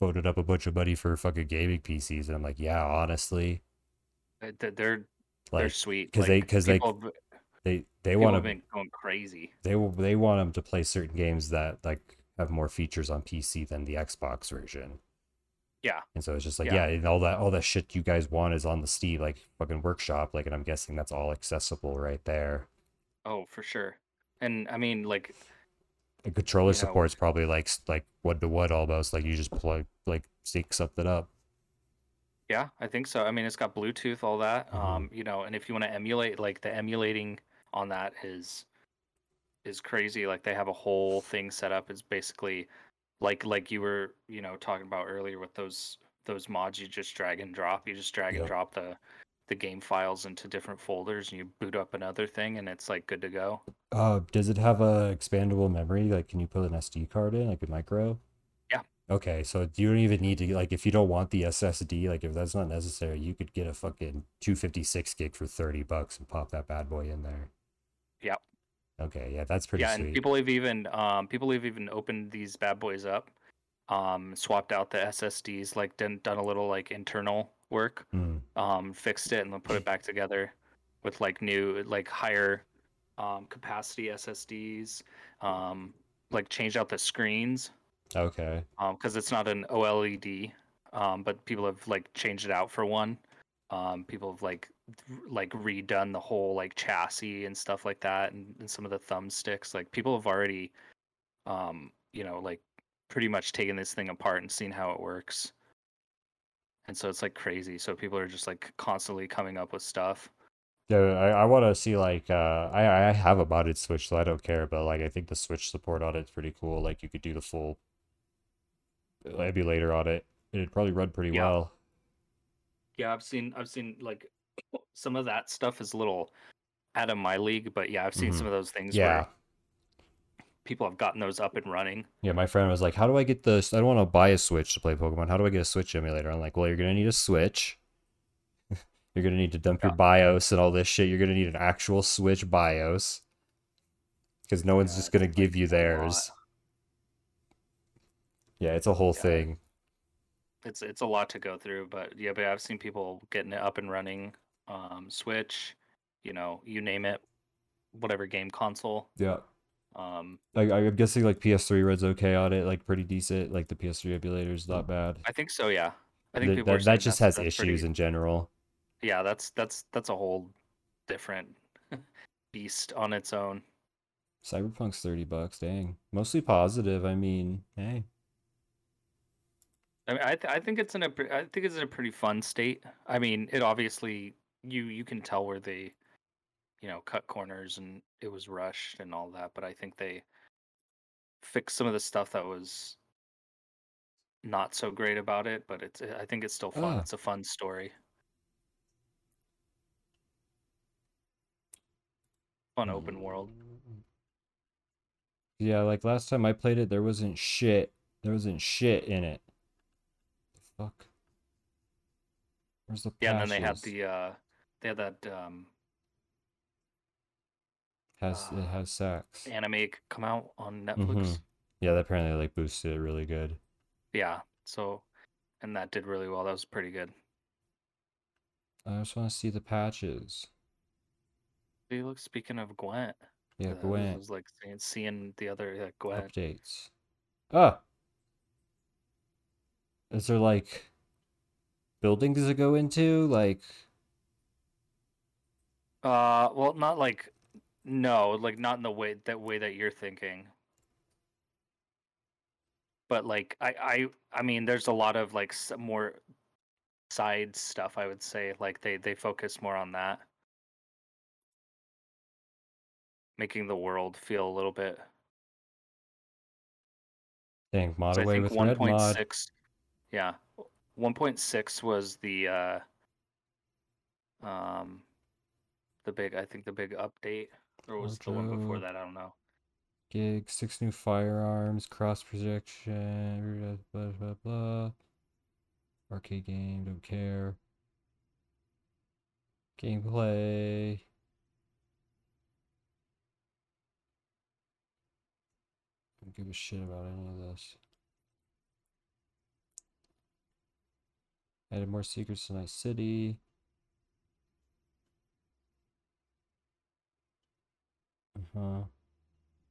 voted up a bunch of money for fucking gaming PCs, and I'm like, yeah, honestly, Uh, They're they're, like sweet 'cause they- like, they- people they they want have to been going crazy. they will they want them to play certain games that like have more features on PC than the Xbox version. Yeah. And so it's just like, Yeah. yeah, and all that all that shit you guys want is on the Steve like fucking workshop, like, and I'm guessing that's all accessible right there. Oh, for sure. And I mean, like, The controller You know- support's probably like like what to what almost, like you just plug like sync something up. yeah, I think so. I mean, it's got Bluetooth, all that. Mhm. Um, you know, and if you want to emulate, like, the emulating on that is is crazy. Like, they have a whole thing set up. It's basically like like you were, you know, talking about earlier with those those mods. You just drag and drop. You just drag and drop the the game files into different folders, and you boot up another thing, and it's like good to go. Uh, does it have a expandable memory? Like, can you put an SD card in, like a micro? Yeah. Okay, so you don't even need to like if you don't want the SSD, like if that's not necessary, you could get a fucking 256 gig for 30 bucks and pop that bad boy in there. Yep. Okay, yeah, that's pretty yeah, sweet. and people have even um, people have even opened these bad boys up, um, swapped out the SSDs, like done done a little like internal work, Hmm. um, fixed it, and then put it back together with like new like higher um, capacity SSDs, um, like changed out the screens Okay. because it's not an OLED, um, but people have like changed it out for one. Um, people have like like redone the whole like chassis and stuff like that, and, and some of the thumbsticks. Like people have already, um, you know, like pretty much taken this thing apart and seen how it works. And so it's like crazy. So people are just like constantly coming up with stuff. Yeah, I, I want to see like uh I I have a modded Switch, so I don't care, but like I think the Switch support on it's pretty cool. Like you could do the full emulator on it. It'd probably run pretty Yeah. well. Yeah, I've seen I've seen like some of that stuff is a little out of my league, but yeah, I've seen Mhm. some of those things Yeah. where people have gotten those up and running. Yeah, my friend was like, "How do I get this? I don't want to buy a Switch to play Pokemon. How do I get a Switch emulator?" I'm like, "Well, you're gonna need a Switch. <laughs> you're gonna need to dump your BIOS and all this shit. You're gonna need an actual Switch BIOS because no one's just gonna give you theirs. Yeah, it's a whole Yeah. thing. It's it's a lot to go through, but yeah, but I've seen people getting it up and running. Um, Switch, you know, you name it, whatever game console. Yeah, Um, like I'm guessing like PS3 runs okay on it, like pretty decent. Like the PS3 emulator is not bad. I think so. Yeah, I think Th- people are that, that just has issues pretty- in general. yeah, that's that's that's a whole different <laughs> beast on its own. Cyberpunk's 30 bucks, dang. Mostly positive. I mean, hey. I mean, I th- I think it's in a pre- I think it's in a pretty fun state. I mean, it obviously you you can tell where they, you know, cut corners and it was rushed and all that, but I think they fixed some of the stuff that was not so great about it. But it's I think it's still fun. Ah. It's a fun story. Fun open world. Yeah, like last time I played it, there wasn't shit. There wasn't shit in it. The fuck? Where's the Yeah, and then they had the uh they had that um has it uh, has sex. anime come out on Netflix. Mhm. Yeah, that apparently like boosted it really good. Yeah, so and that did really well. That was pretty good. I just want to see the patches. Hey, look, speaking of Gwent, Yeah, uh, I Gwent was like seeing, seeing the other like Gwent. updates. Ah. Is there like buildings to go into? Like Uh, well, not like no, like not in the way that way that you're thinking. But like I I I mean, there's a lot of like more side stuff. I would say like they they focus more on that, making the world feel a little bit. dang, mod 'cause I away think with red mod. 1.6, yeah, 1.6 was the uh, um, the big. I think the big update. Or was the one before that? I don't know. Gig, six new firearms, cross projection, blah blah blah. Arcade game, don't care. Gameplay. Don't give a shit about any of this. Added more secrets to Night City. Uh-huh.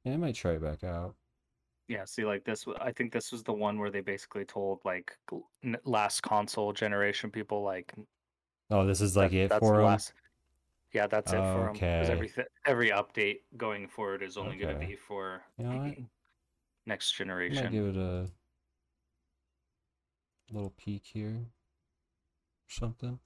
Yeah, I might try it back out. Yeah, see, like this, I think this was the one where they basically told like n- last console generation people like Oh, this is like that, it that's for the 'em? last. Yeah, that's it for them. Because Okay. every every update going forward is only going to be for You know next I might generation. give it a little peek here. Or something.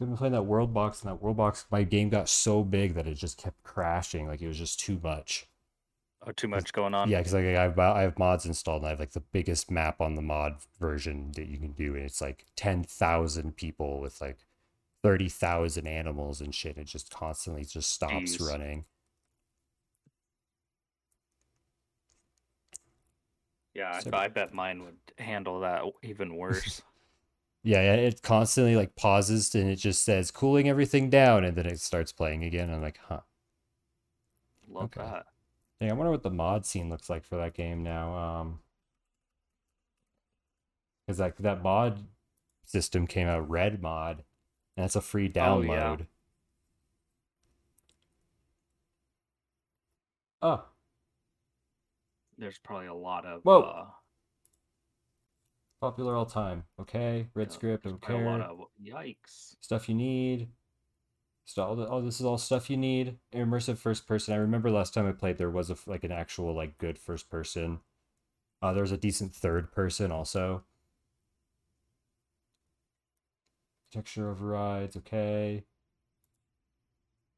I've been playing that World Box, and that World Box, my game got so big that it just kept crashing. Like it was just too much. Oh, too much going on. Yeah, because like I have I have mods installed, and I have like the biggest map on the mod version that you can do, and it's like ten thousand people with like thirty thousand animals and shit. It just constantly just stops Jeez. running. Yeah, I, So- I bet mine would handle that even worse. <laughs> Yeah, yeah, it constantly like pauses and it just says cooling everything down, and then it starts playing again. I'm like, huh. Love Okay. that. Dang, I wonder what the mod scene looks like for that game now. Um, because like that mod system came out, Red Mod, and that's a free Oh, yeah. download. Oh, There's probably a lot of Whoa. uh, popular all time. Okay, red yeah, script. Don't probably a lot of yikes. Stuff you need. Stuff. Oh, this is all stuff you need. Immersive first person. I remember last time I played, there was a, like an actual like good first person. Uh, there was a decent third person also. Texture overrides. Okay.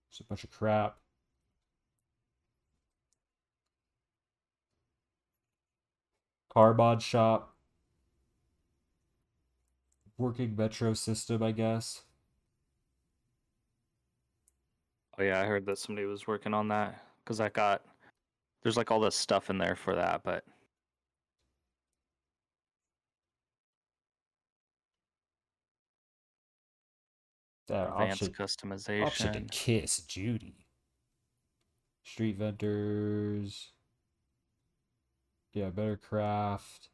Just a bunch of crap. Car mod shop. Working metro system, I guess. Oh yeah, I heard that somebody was working on that because I got there's like all this stuff in there for that, but That advanced option, option customization. to kiss Judy. Street vendors. Yeah, better craft.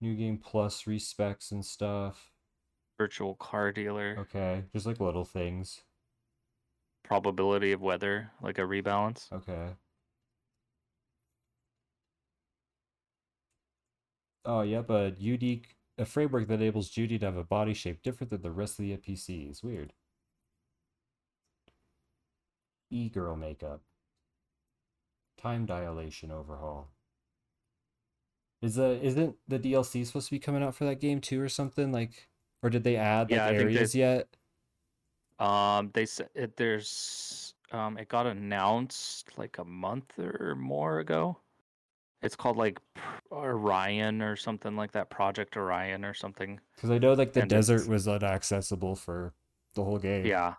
New game plus respecs and stuff. virtual car dealer, Okay, just like little things. probability of weather, like a rebalance. Okay. Oh, yep, a unique a framework that enables Judy to have a body shape different than the rest of the NPCs. Weird. E-girl makeup. Time dilation overhaul. Is the isn't the DLC supposed to be coming out for that game too or something like or did they add Yeah, I think they- areas yet? Um, they said it, there's um, it got announced like a month or more ago. It's called like Orion or something like that, Project Orion or something. Because I know like the And desert was inaccessible for the whole game. Yeah,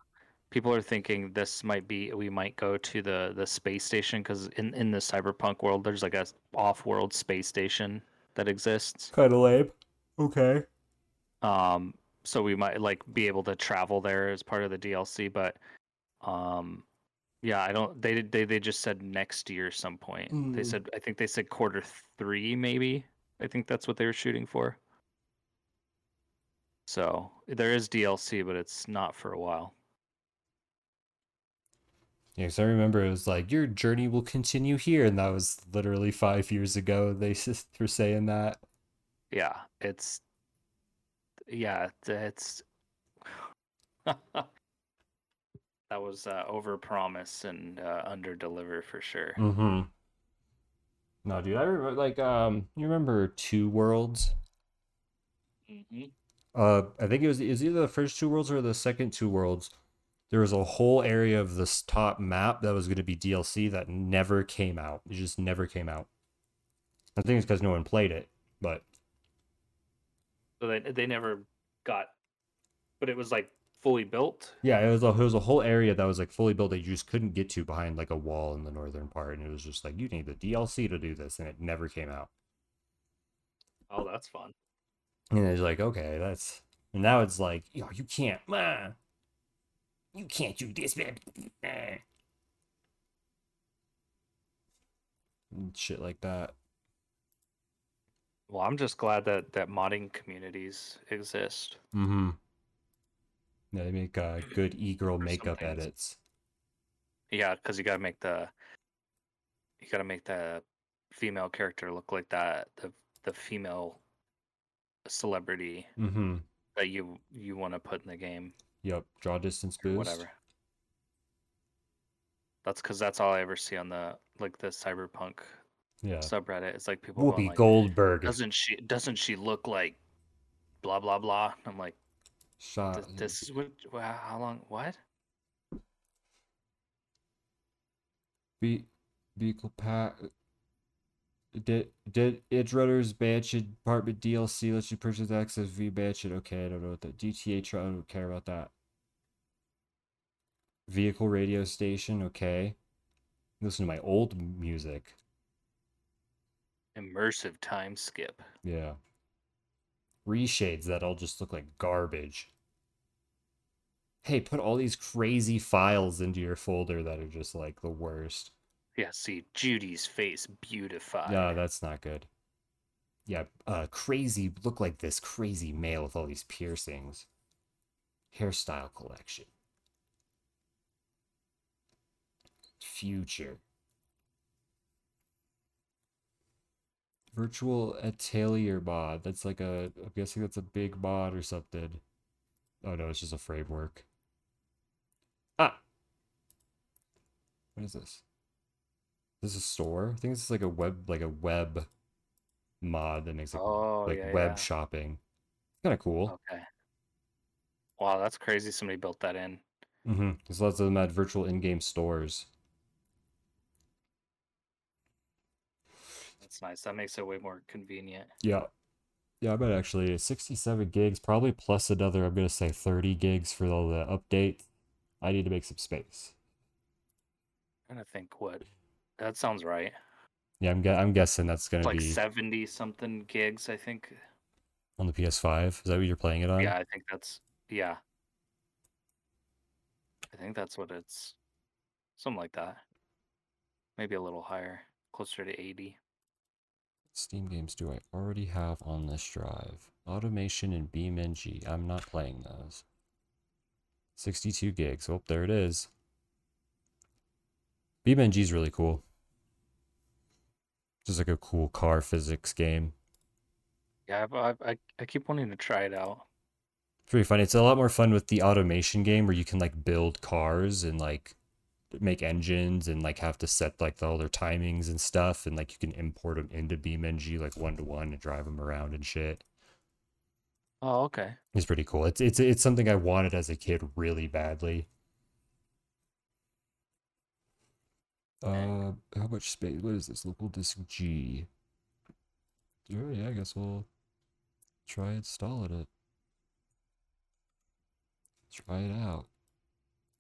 people are thinking this might be we might go to the the space station because in in the cyberpunk world there's like a off-world space station that exists. Kind of lame. Okay. Um, so we might like be able to travel there as part of the DLC, but um, yeah, I don't. They did- they they just said next year some point. They Mm. said I think they said quarter three maybe. I think that's what they were shooting for. So there is DLC, but it's not for a while. Yeah, because I remember it was like your journey will continue here, and that was literally five years ago. They <laughs> were saying that. Yeah, it's yeah, it's <laughs> that was uh, over promise and uh, under deliver for sure. Mm-hmm. No, dude, I remember like um, you remember Two Worlds? hmm Uh, I think it was it was either the first Two Worlds or the second Two Worlds. There was a whole area of this top map that was going to be DLC that never came out. It just never came out. I think it's because no one played it, but So they they never got, but it was like fully built. Yeah, it was a it was a whole area that was like fully built that you just couldn't get to behind like a wall in the northern part, and it was just like you need the DLC to do this, and it never came out. Oh, that's fun. And it's like, okay, that's and now it's like, yo, you can't, uh, <laughs> you can't do this, man. Shit like that. Well, I'm just glad that that modding communities exist. Mm-hmm. Yeah, they make uh, good e-girl makeup edits. Yeah, because you gotta make the you gotta make the female character look like that the the female celebrity Mm-hmm. that you you want to put in the game Yep. Draw distance boost. whatever. That's because that's all I ever see on the like the cyberpunk Yeah. subreddit. It's like people Whoopi like, Goldberg. doesn't she doesn't she look like blah blah blah? I'm like, Shot. this, is what how long what? Be- vehicle pack. Did did Edge Runners Batched Apartment DLC let you purchase access V Batched? Okay, I don't know what that GTA I don't care about that. Vehicle radio station, okay. Listen to my old music. Immersive time skip. Yeah. Reshades that all just look like garbage. Hey, put all these crazy files into your folder that are just like the worst. Yeah, see Judy's face beautified. No, that's not good. Yeah, uh, crazy. Look like this crazy male with all these piercings. Hairstyle collection. Future. Virtual Atelier mod. That's like a. I'm guessing that's a big mod or something. Oh no, it's just a framework. Ah. What is this? This is a store. I think this is like a web, like a web mod that makes like, Oh like yeah, web yeah. shopping. Kind of cool. Okay. Wow, that's crazy. Somebody built that in. Mm-hmm. There's lots of them at virtual in-game stores. That's nice. That makes it way more convenient. Yeah. Yeah, I bet actually 67 gigs, probably plus another, I'm gonna say 30 gigs for all the update. I need to make some space. I'm trying to think what. That sounds right. Yeah, I'm gu- I'm guessing that's gonna like be 70 something gigs, I think. on the PS5. Is that what you're playing it on? Yeah, I think that's yeah. I think that's what it's something like that. Maybe a little higher, closer to 80. Steam games do I already have on this drive? Automation and BeamNG. I'm not playing those. 62 gigs. Oh, there it is. BeamNG is really cool. Just like a cool car physics game. Yeah, I've, I I keep wanting to try it out. It's pretty fun. It's a lot more fun with the automation game where you can like build cars and like make engines and like have to set like all their timings and stuff and like you can import them into BeamNG like one to one and drive them around and shit. Oh, okay. It's pretty cool. It's it's it's something I wanted as a kid really badly. Uh, how much space? What is this? Local disk G. Oh yeah, I guess we'll try installing it. Try it out.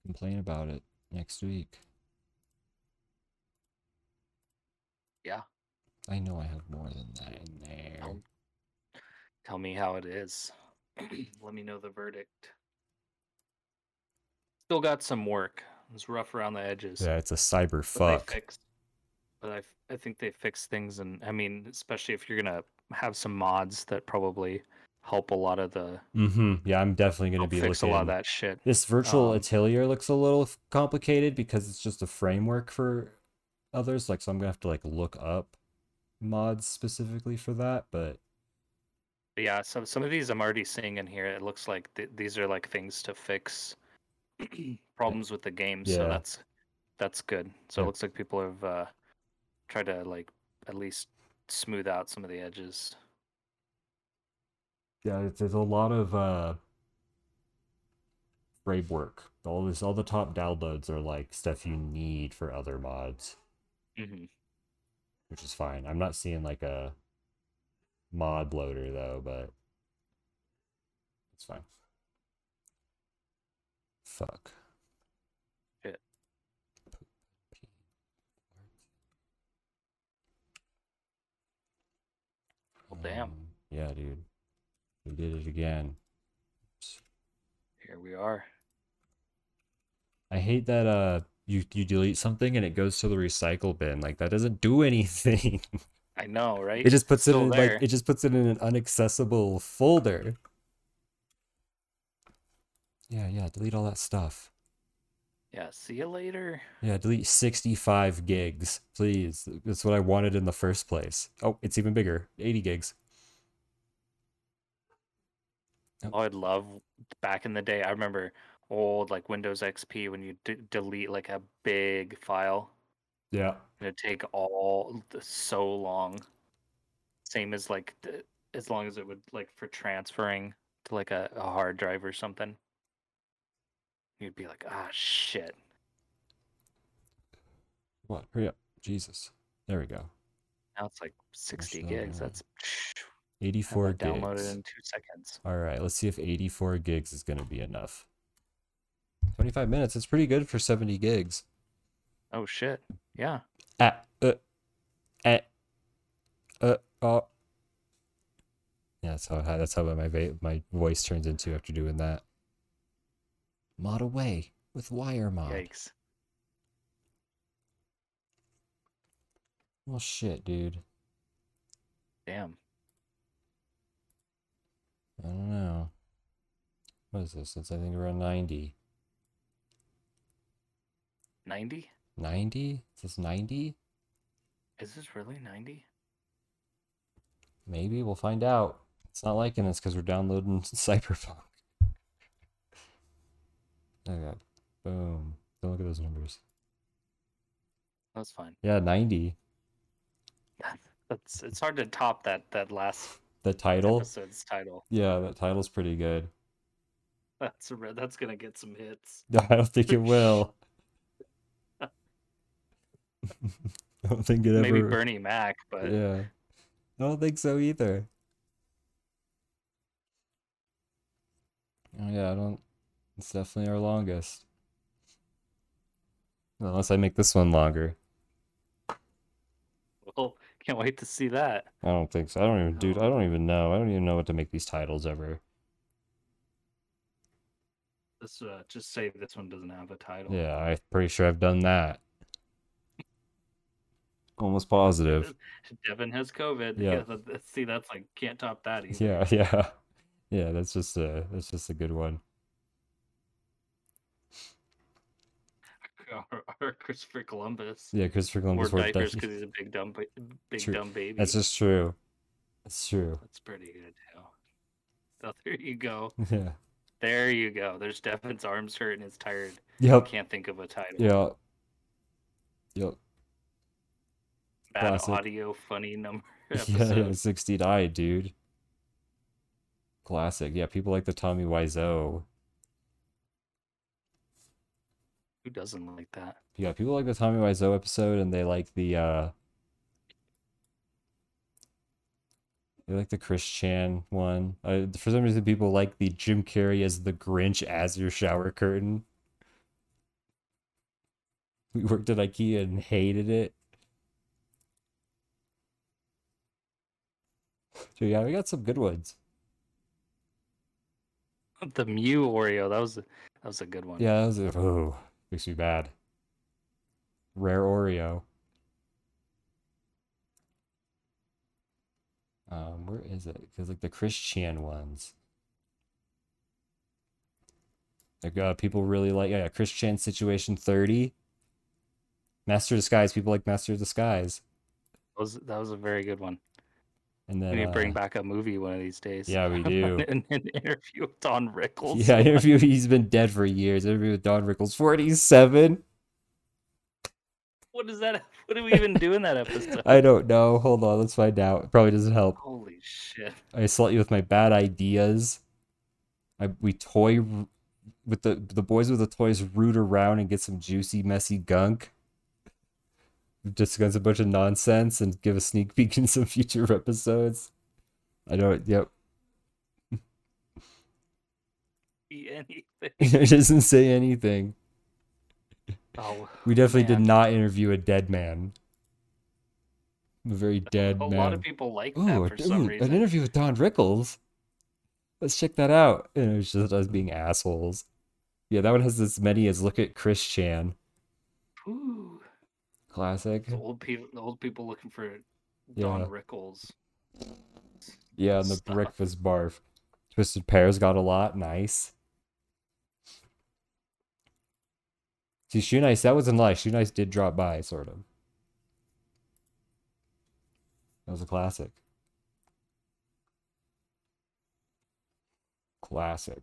Complain about it next week. Yeah. I know I have more than that in there. Tell, tell me how it is. <clears throat> Let me know the verdict. Still got some work. It's rough around the edges. Yeah, it's a cyber but fuck. They fixed, but I, I think they fix things, and I mean, especially if you're gonna have some mods that probably help a lot of the Mm-hmm. Yeah, I'm definitely gonna be fix looking. a lot of that shit. This virtual Um, atelier looks a little complicated because it's just a framework for others. Like, so I'm gonna have to like look up mods specifically for that. But But yeah, some some of these I'm already seeing in here. It looks like th- these are like things to fix <clears throat> problems with the game. So that's that's good. So Yeah. it looks like people have uh, tried to like at least smooth out some of the edges. yeah, it's, there's a lot of uh framework. All this, all the top downloads are like stuff you need for other mods, hmm which is fine. I'm not seeing like a mod loader though, but it's fine. Fuck. Shit. Well, damn. Um, yeah, dude. We did it again. Here we are. I hate that uh you you delete something and it goes to the recycle bin. Like that doesn't do <laughs> anything. I know, right? it just puts it in there. like it just puts it in an unaccessible folder. Yeah, yeah, delete all that stuff. Yeah, see you later. Yeah, delete 65 gigs, please. That's what I wanted in the first place. Oh, it's even bigger. 80 gigs. Oh, I'd love back in the day. I remember old like Windows XP when you d- delete like a big file. Yeah. It'd take all the, so long. Same as like the, as long as it would like for transferring to like a, a hard drive or something. You'd be like, ah, shit. What? Hurry up. Jesus. There we go. Now it's like 60 not gigs. That's have 84 that downloaded gigs. in two seconds. All right, let's see if 84 gigs is going to be enough. 25 minutes. It's pretty good for 70 gigs. Oh shit. Yeah. Ah, uh, eh, uh, oh. Yeah, that's how that's how my my voice turns into after doing that. Mod away with wire mod. Yikes. Well, shit, dude. Damn. I don't know. What is this? It's I think around 90. 90? 90? Is this 90? Is this really 90? Maybe we'll find out. It's not liking us because we're downloading <laughs> Cyberpunk. Oh god. Boom. Don't look at those numbers. That's fine. Yeah, 90. <laughs> That's it's hard to top that that last The title. episode's title. Yeah, that title's pretty good. <laughs> That's a, that's gonna get some hits. No, <laughs> I don't think it will. I don't think it ever. Maybe Bernie Mac, but Yeah. I don't think so either. Oh yeah, I don't. It's definitely our longest. Unless I make this one longer. well, can't wait to see that. I don't think so. I don't even, dude. I don't even know. I don't even know what to make these titles ever. This uh, just say this one doesn't have a title. Yeah, I'm pretty sure I've done that. Almost positive. <laughs> Devin has COVID. Yeah. <laughs> see, that's like can't top that either. Yeah, <laughs> yeah, yeah. That's just a that's just a good one. Or, <laughs> or Christopher Columbus. Yeah, Christopher Columbus wore diapers because he's a big dumb, big True. dumb baby. That's just true. That's true. That's pretty good too. So <laughs> there you go. <laughs> Yeah. There you go. There's Devin's arms hurt and is tired. Yep. Can't think of a title. Yeah. Yep. Bad classic. audio, funny number Yeah, episode. 69, dude. Classic. Yeah, people like the Tommy Wiseau. Who doesn't like that? Yeah, people like the Tommy Wiseau episode and they like the uh they like the Chris Chan one. Uh, for some reason people like the Jim Carrey as the Grinch as your shower curtain. We worked at IKEA and hated it. So yeah, we got some good ones. The Mew Oreo. That was a, that was a good one. Yeah, that was a, oh, makes me bad. Rare Oreo. Um, where is it? Because like the Chris Chan ones. Like uh, people really like yeah, Chris Chan Situation 30. Master Disguise, people like Master Disguise. That was that was a very good one. And then We to bring uh, back a movie one of these days. yeah, we <laughs> do. an, an interview with Don Rickles. Yeah, <laughs> interview he's been dead for years. Interview with Don Rickles, 47. What is that? <laughs> What do we even do in that episode? I don't know. Hold on, let's find out. It probably doesn't help. Holy shit! I assault you with my bad ideas. I we toy with the the boys with the toys root around and get some juicy messy gunk. Discuss a bunch of nonsense and give a sneak peek <laughs> in some future episodes. I don't. Yep. anything. <laughs> it doesn't say anything. Oh, We definitely did not interview a dead man. A very dead man. a man. lot of people like that Ooh, for some reason. an interview with Don Rickles. Let's check that out. And it was just us being assholes. Yeah, that one has as many as look at Chris Chan. Ooh, Classic. the old people, the old people looking for Yeah. Don Rickles. Yeah, and the Stuff. breakfast barf. Twisted Pears got a lot. Nice. See, Shoenice, that wasn't lie. Shoenice did drop by, sort of. That was a classic. Classic.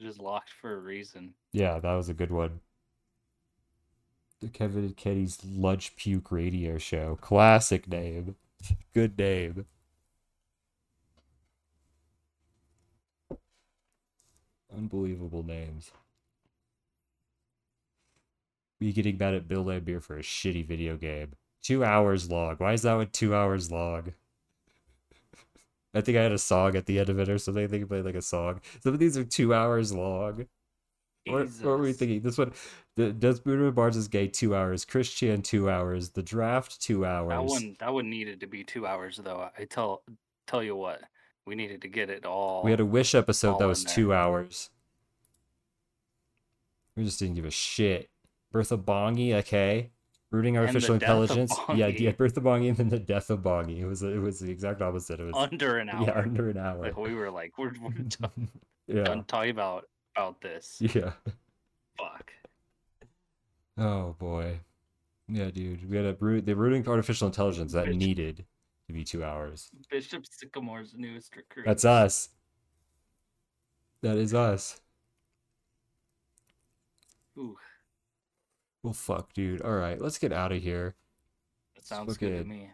Just locked for a reason. Yeah, that was a good one. Kevin and Kenny's Lunch Puke Radio Show. Classic name. Good name. Unbelievable names. Me getting mad at Bill Laimbeer for a shitty video game. Two hours long. Why is that one two hours long? I think I had a song at the end of it or something. I think I played like a song. Some of these are two hours long. What, what were we thinking? This one, the, does Bruno Mars is gay two hours, Christian two hours, the draft two hours. That one, that one needed to be two hours though. I tell, tell you what, we needed to get it all. We had a Wish episode that was two hours. We just didn't give a shit. Bertha Bongi, okay. Rooting artificial intelligence. <laughs> Yeah, yeah, Bertha Bongi and then the death of Bongi. It was it was the exact opposite. It was under an <laughs> hour. yeah, under an hour. Like we were like, we're, we're done, <laughs> yeah. done talking about about this. Yeah. Fuck. Oh boy. Yeah, dude. We had a root the rooting artificial intelligence that Bitch. needed to be two hours. Bishop Sycamore's newest recruit. That's us. That is us. Ooh, Well, fuck, dude. All right, let's get out of here. that sounds good to me.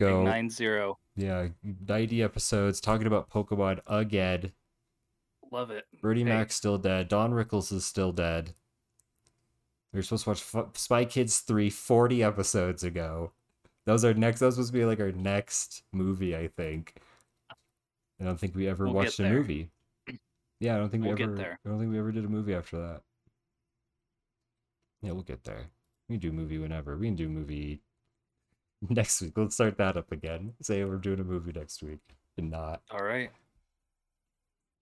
Go. Nine zero. Yeah, 90 episodes talking about Pokemon again. Love it. Birdie Hey, Mac's still dead. Don Rickles is still dead. We were supposed to watch F- Spy Kids 3 40 episodes ago. That was our next, that was supposed to be like our next movie, I think. I don't think we ever We'll watched a movie. Yeah, I don't think We'll we get ever. there. I don't think we ever did a movie after that. Yeah, we'll get there. We can do a movie whenever. We can do a movie <laughs> next week. Let's start that up again. Say we're doing a movie next week and not. All right.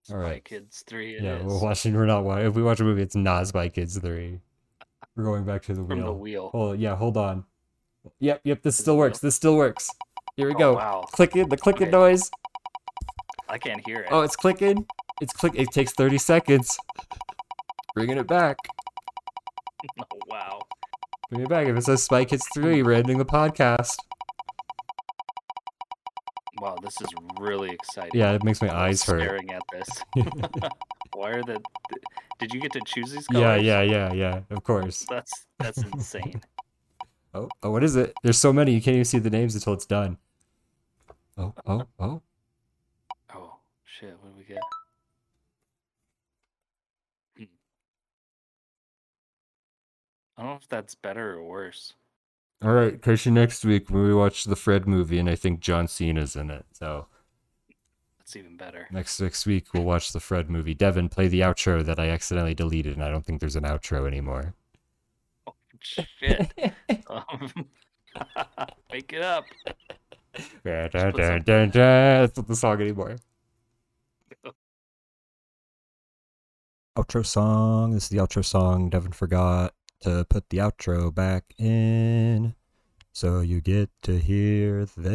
All Spy right. Kids three. It yeah, is. we're watching. We're not. wa- If we watch a movie, it's not Spy Kids three. We're going back to the from wheel. the wheel. Oh yeah, hold on. Yep, yep. This still works. This still works. Here we Oh, go. wow. Clicking. The clicking Okay. noise. I can't hear it. Oh, it's clicking. It's click. It takes thirty seconds. Bringing it back. <laughs> oh wow. Bring it back. If it says Spy Kids three, we're ending the podcast. Wow, this is really exciting. Yeah, it makes my eyes hurt. Staring at this. <laughs> <laughs> Why are the? Did you get to choose these colors? Yeah, yeah, yeah, yeah. Of course. That's that's <laughs> insane. Oh, oh, what is it? There's so many you can't even see the names until it's done. Oh, oh, oh. Oh shit! What do we get? Hmm. I don't know if that's better or worse. All right, catch you next week when we watch the Fred movie, and I think John Cena's in it. So That's even better. next next week we'll watch the Fred movie. Devin, play the outro that I accidentally deleted, and I don't think there's an outro anymore. Oh, shit. um, <laughs> wake it up. Dun, put dun, some- dun, dun. That's not the song anymore. Outro song. This is the outro song. Devin forgot to put the outro back in. So you get to hear this.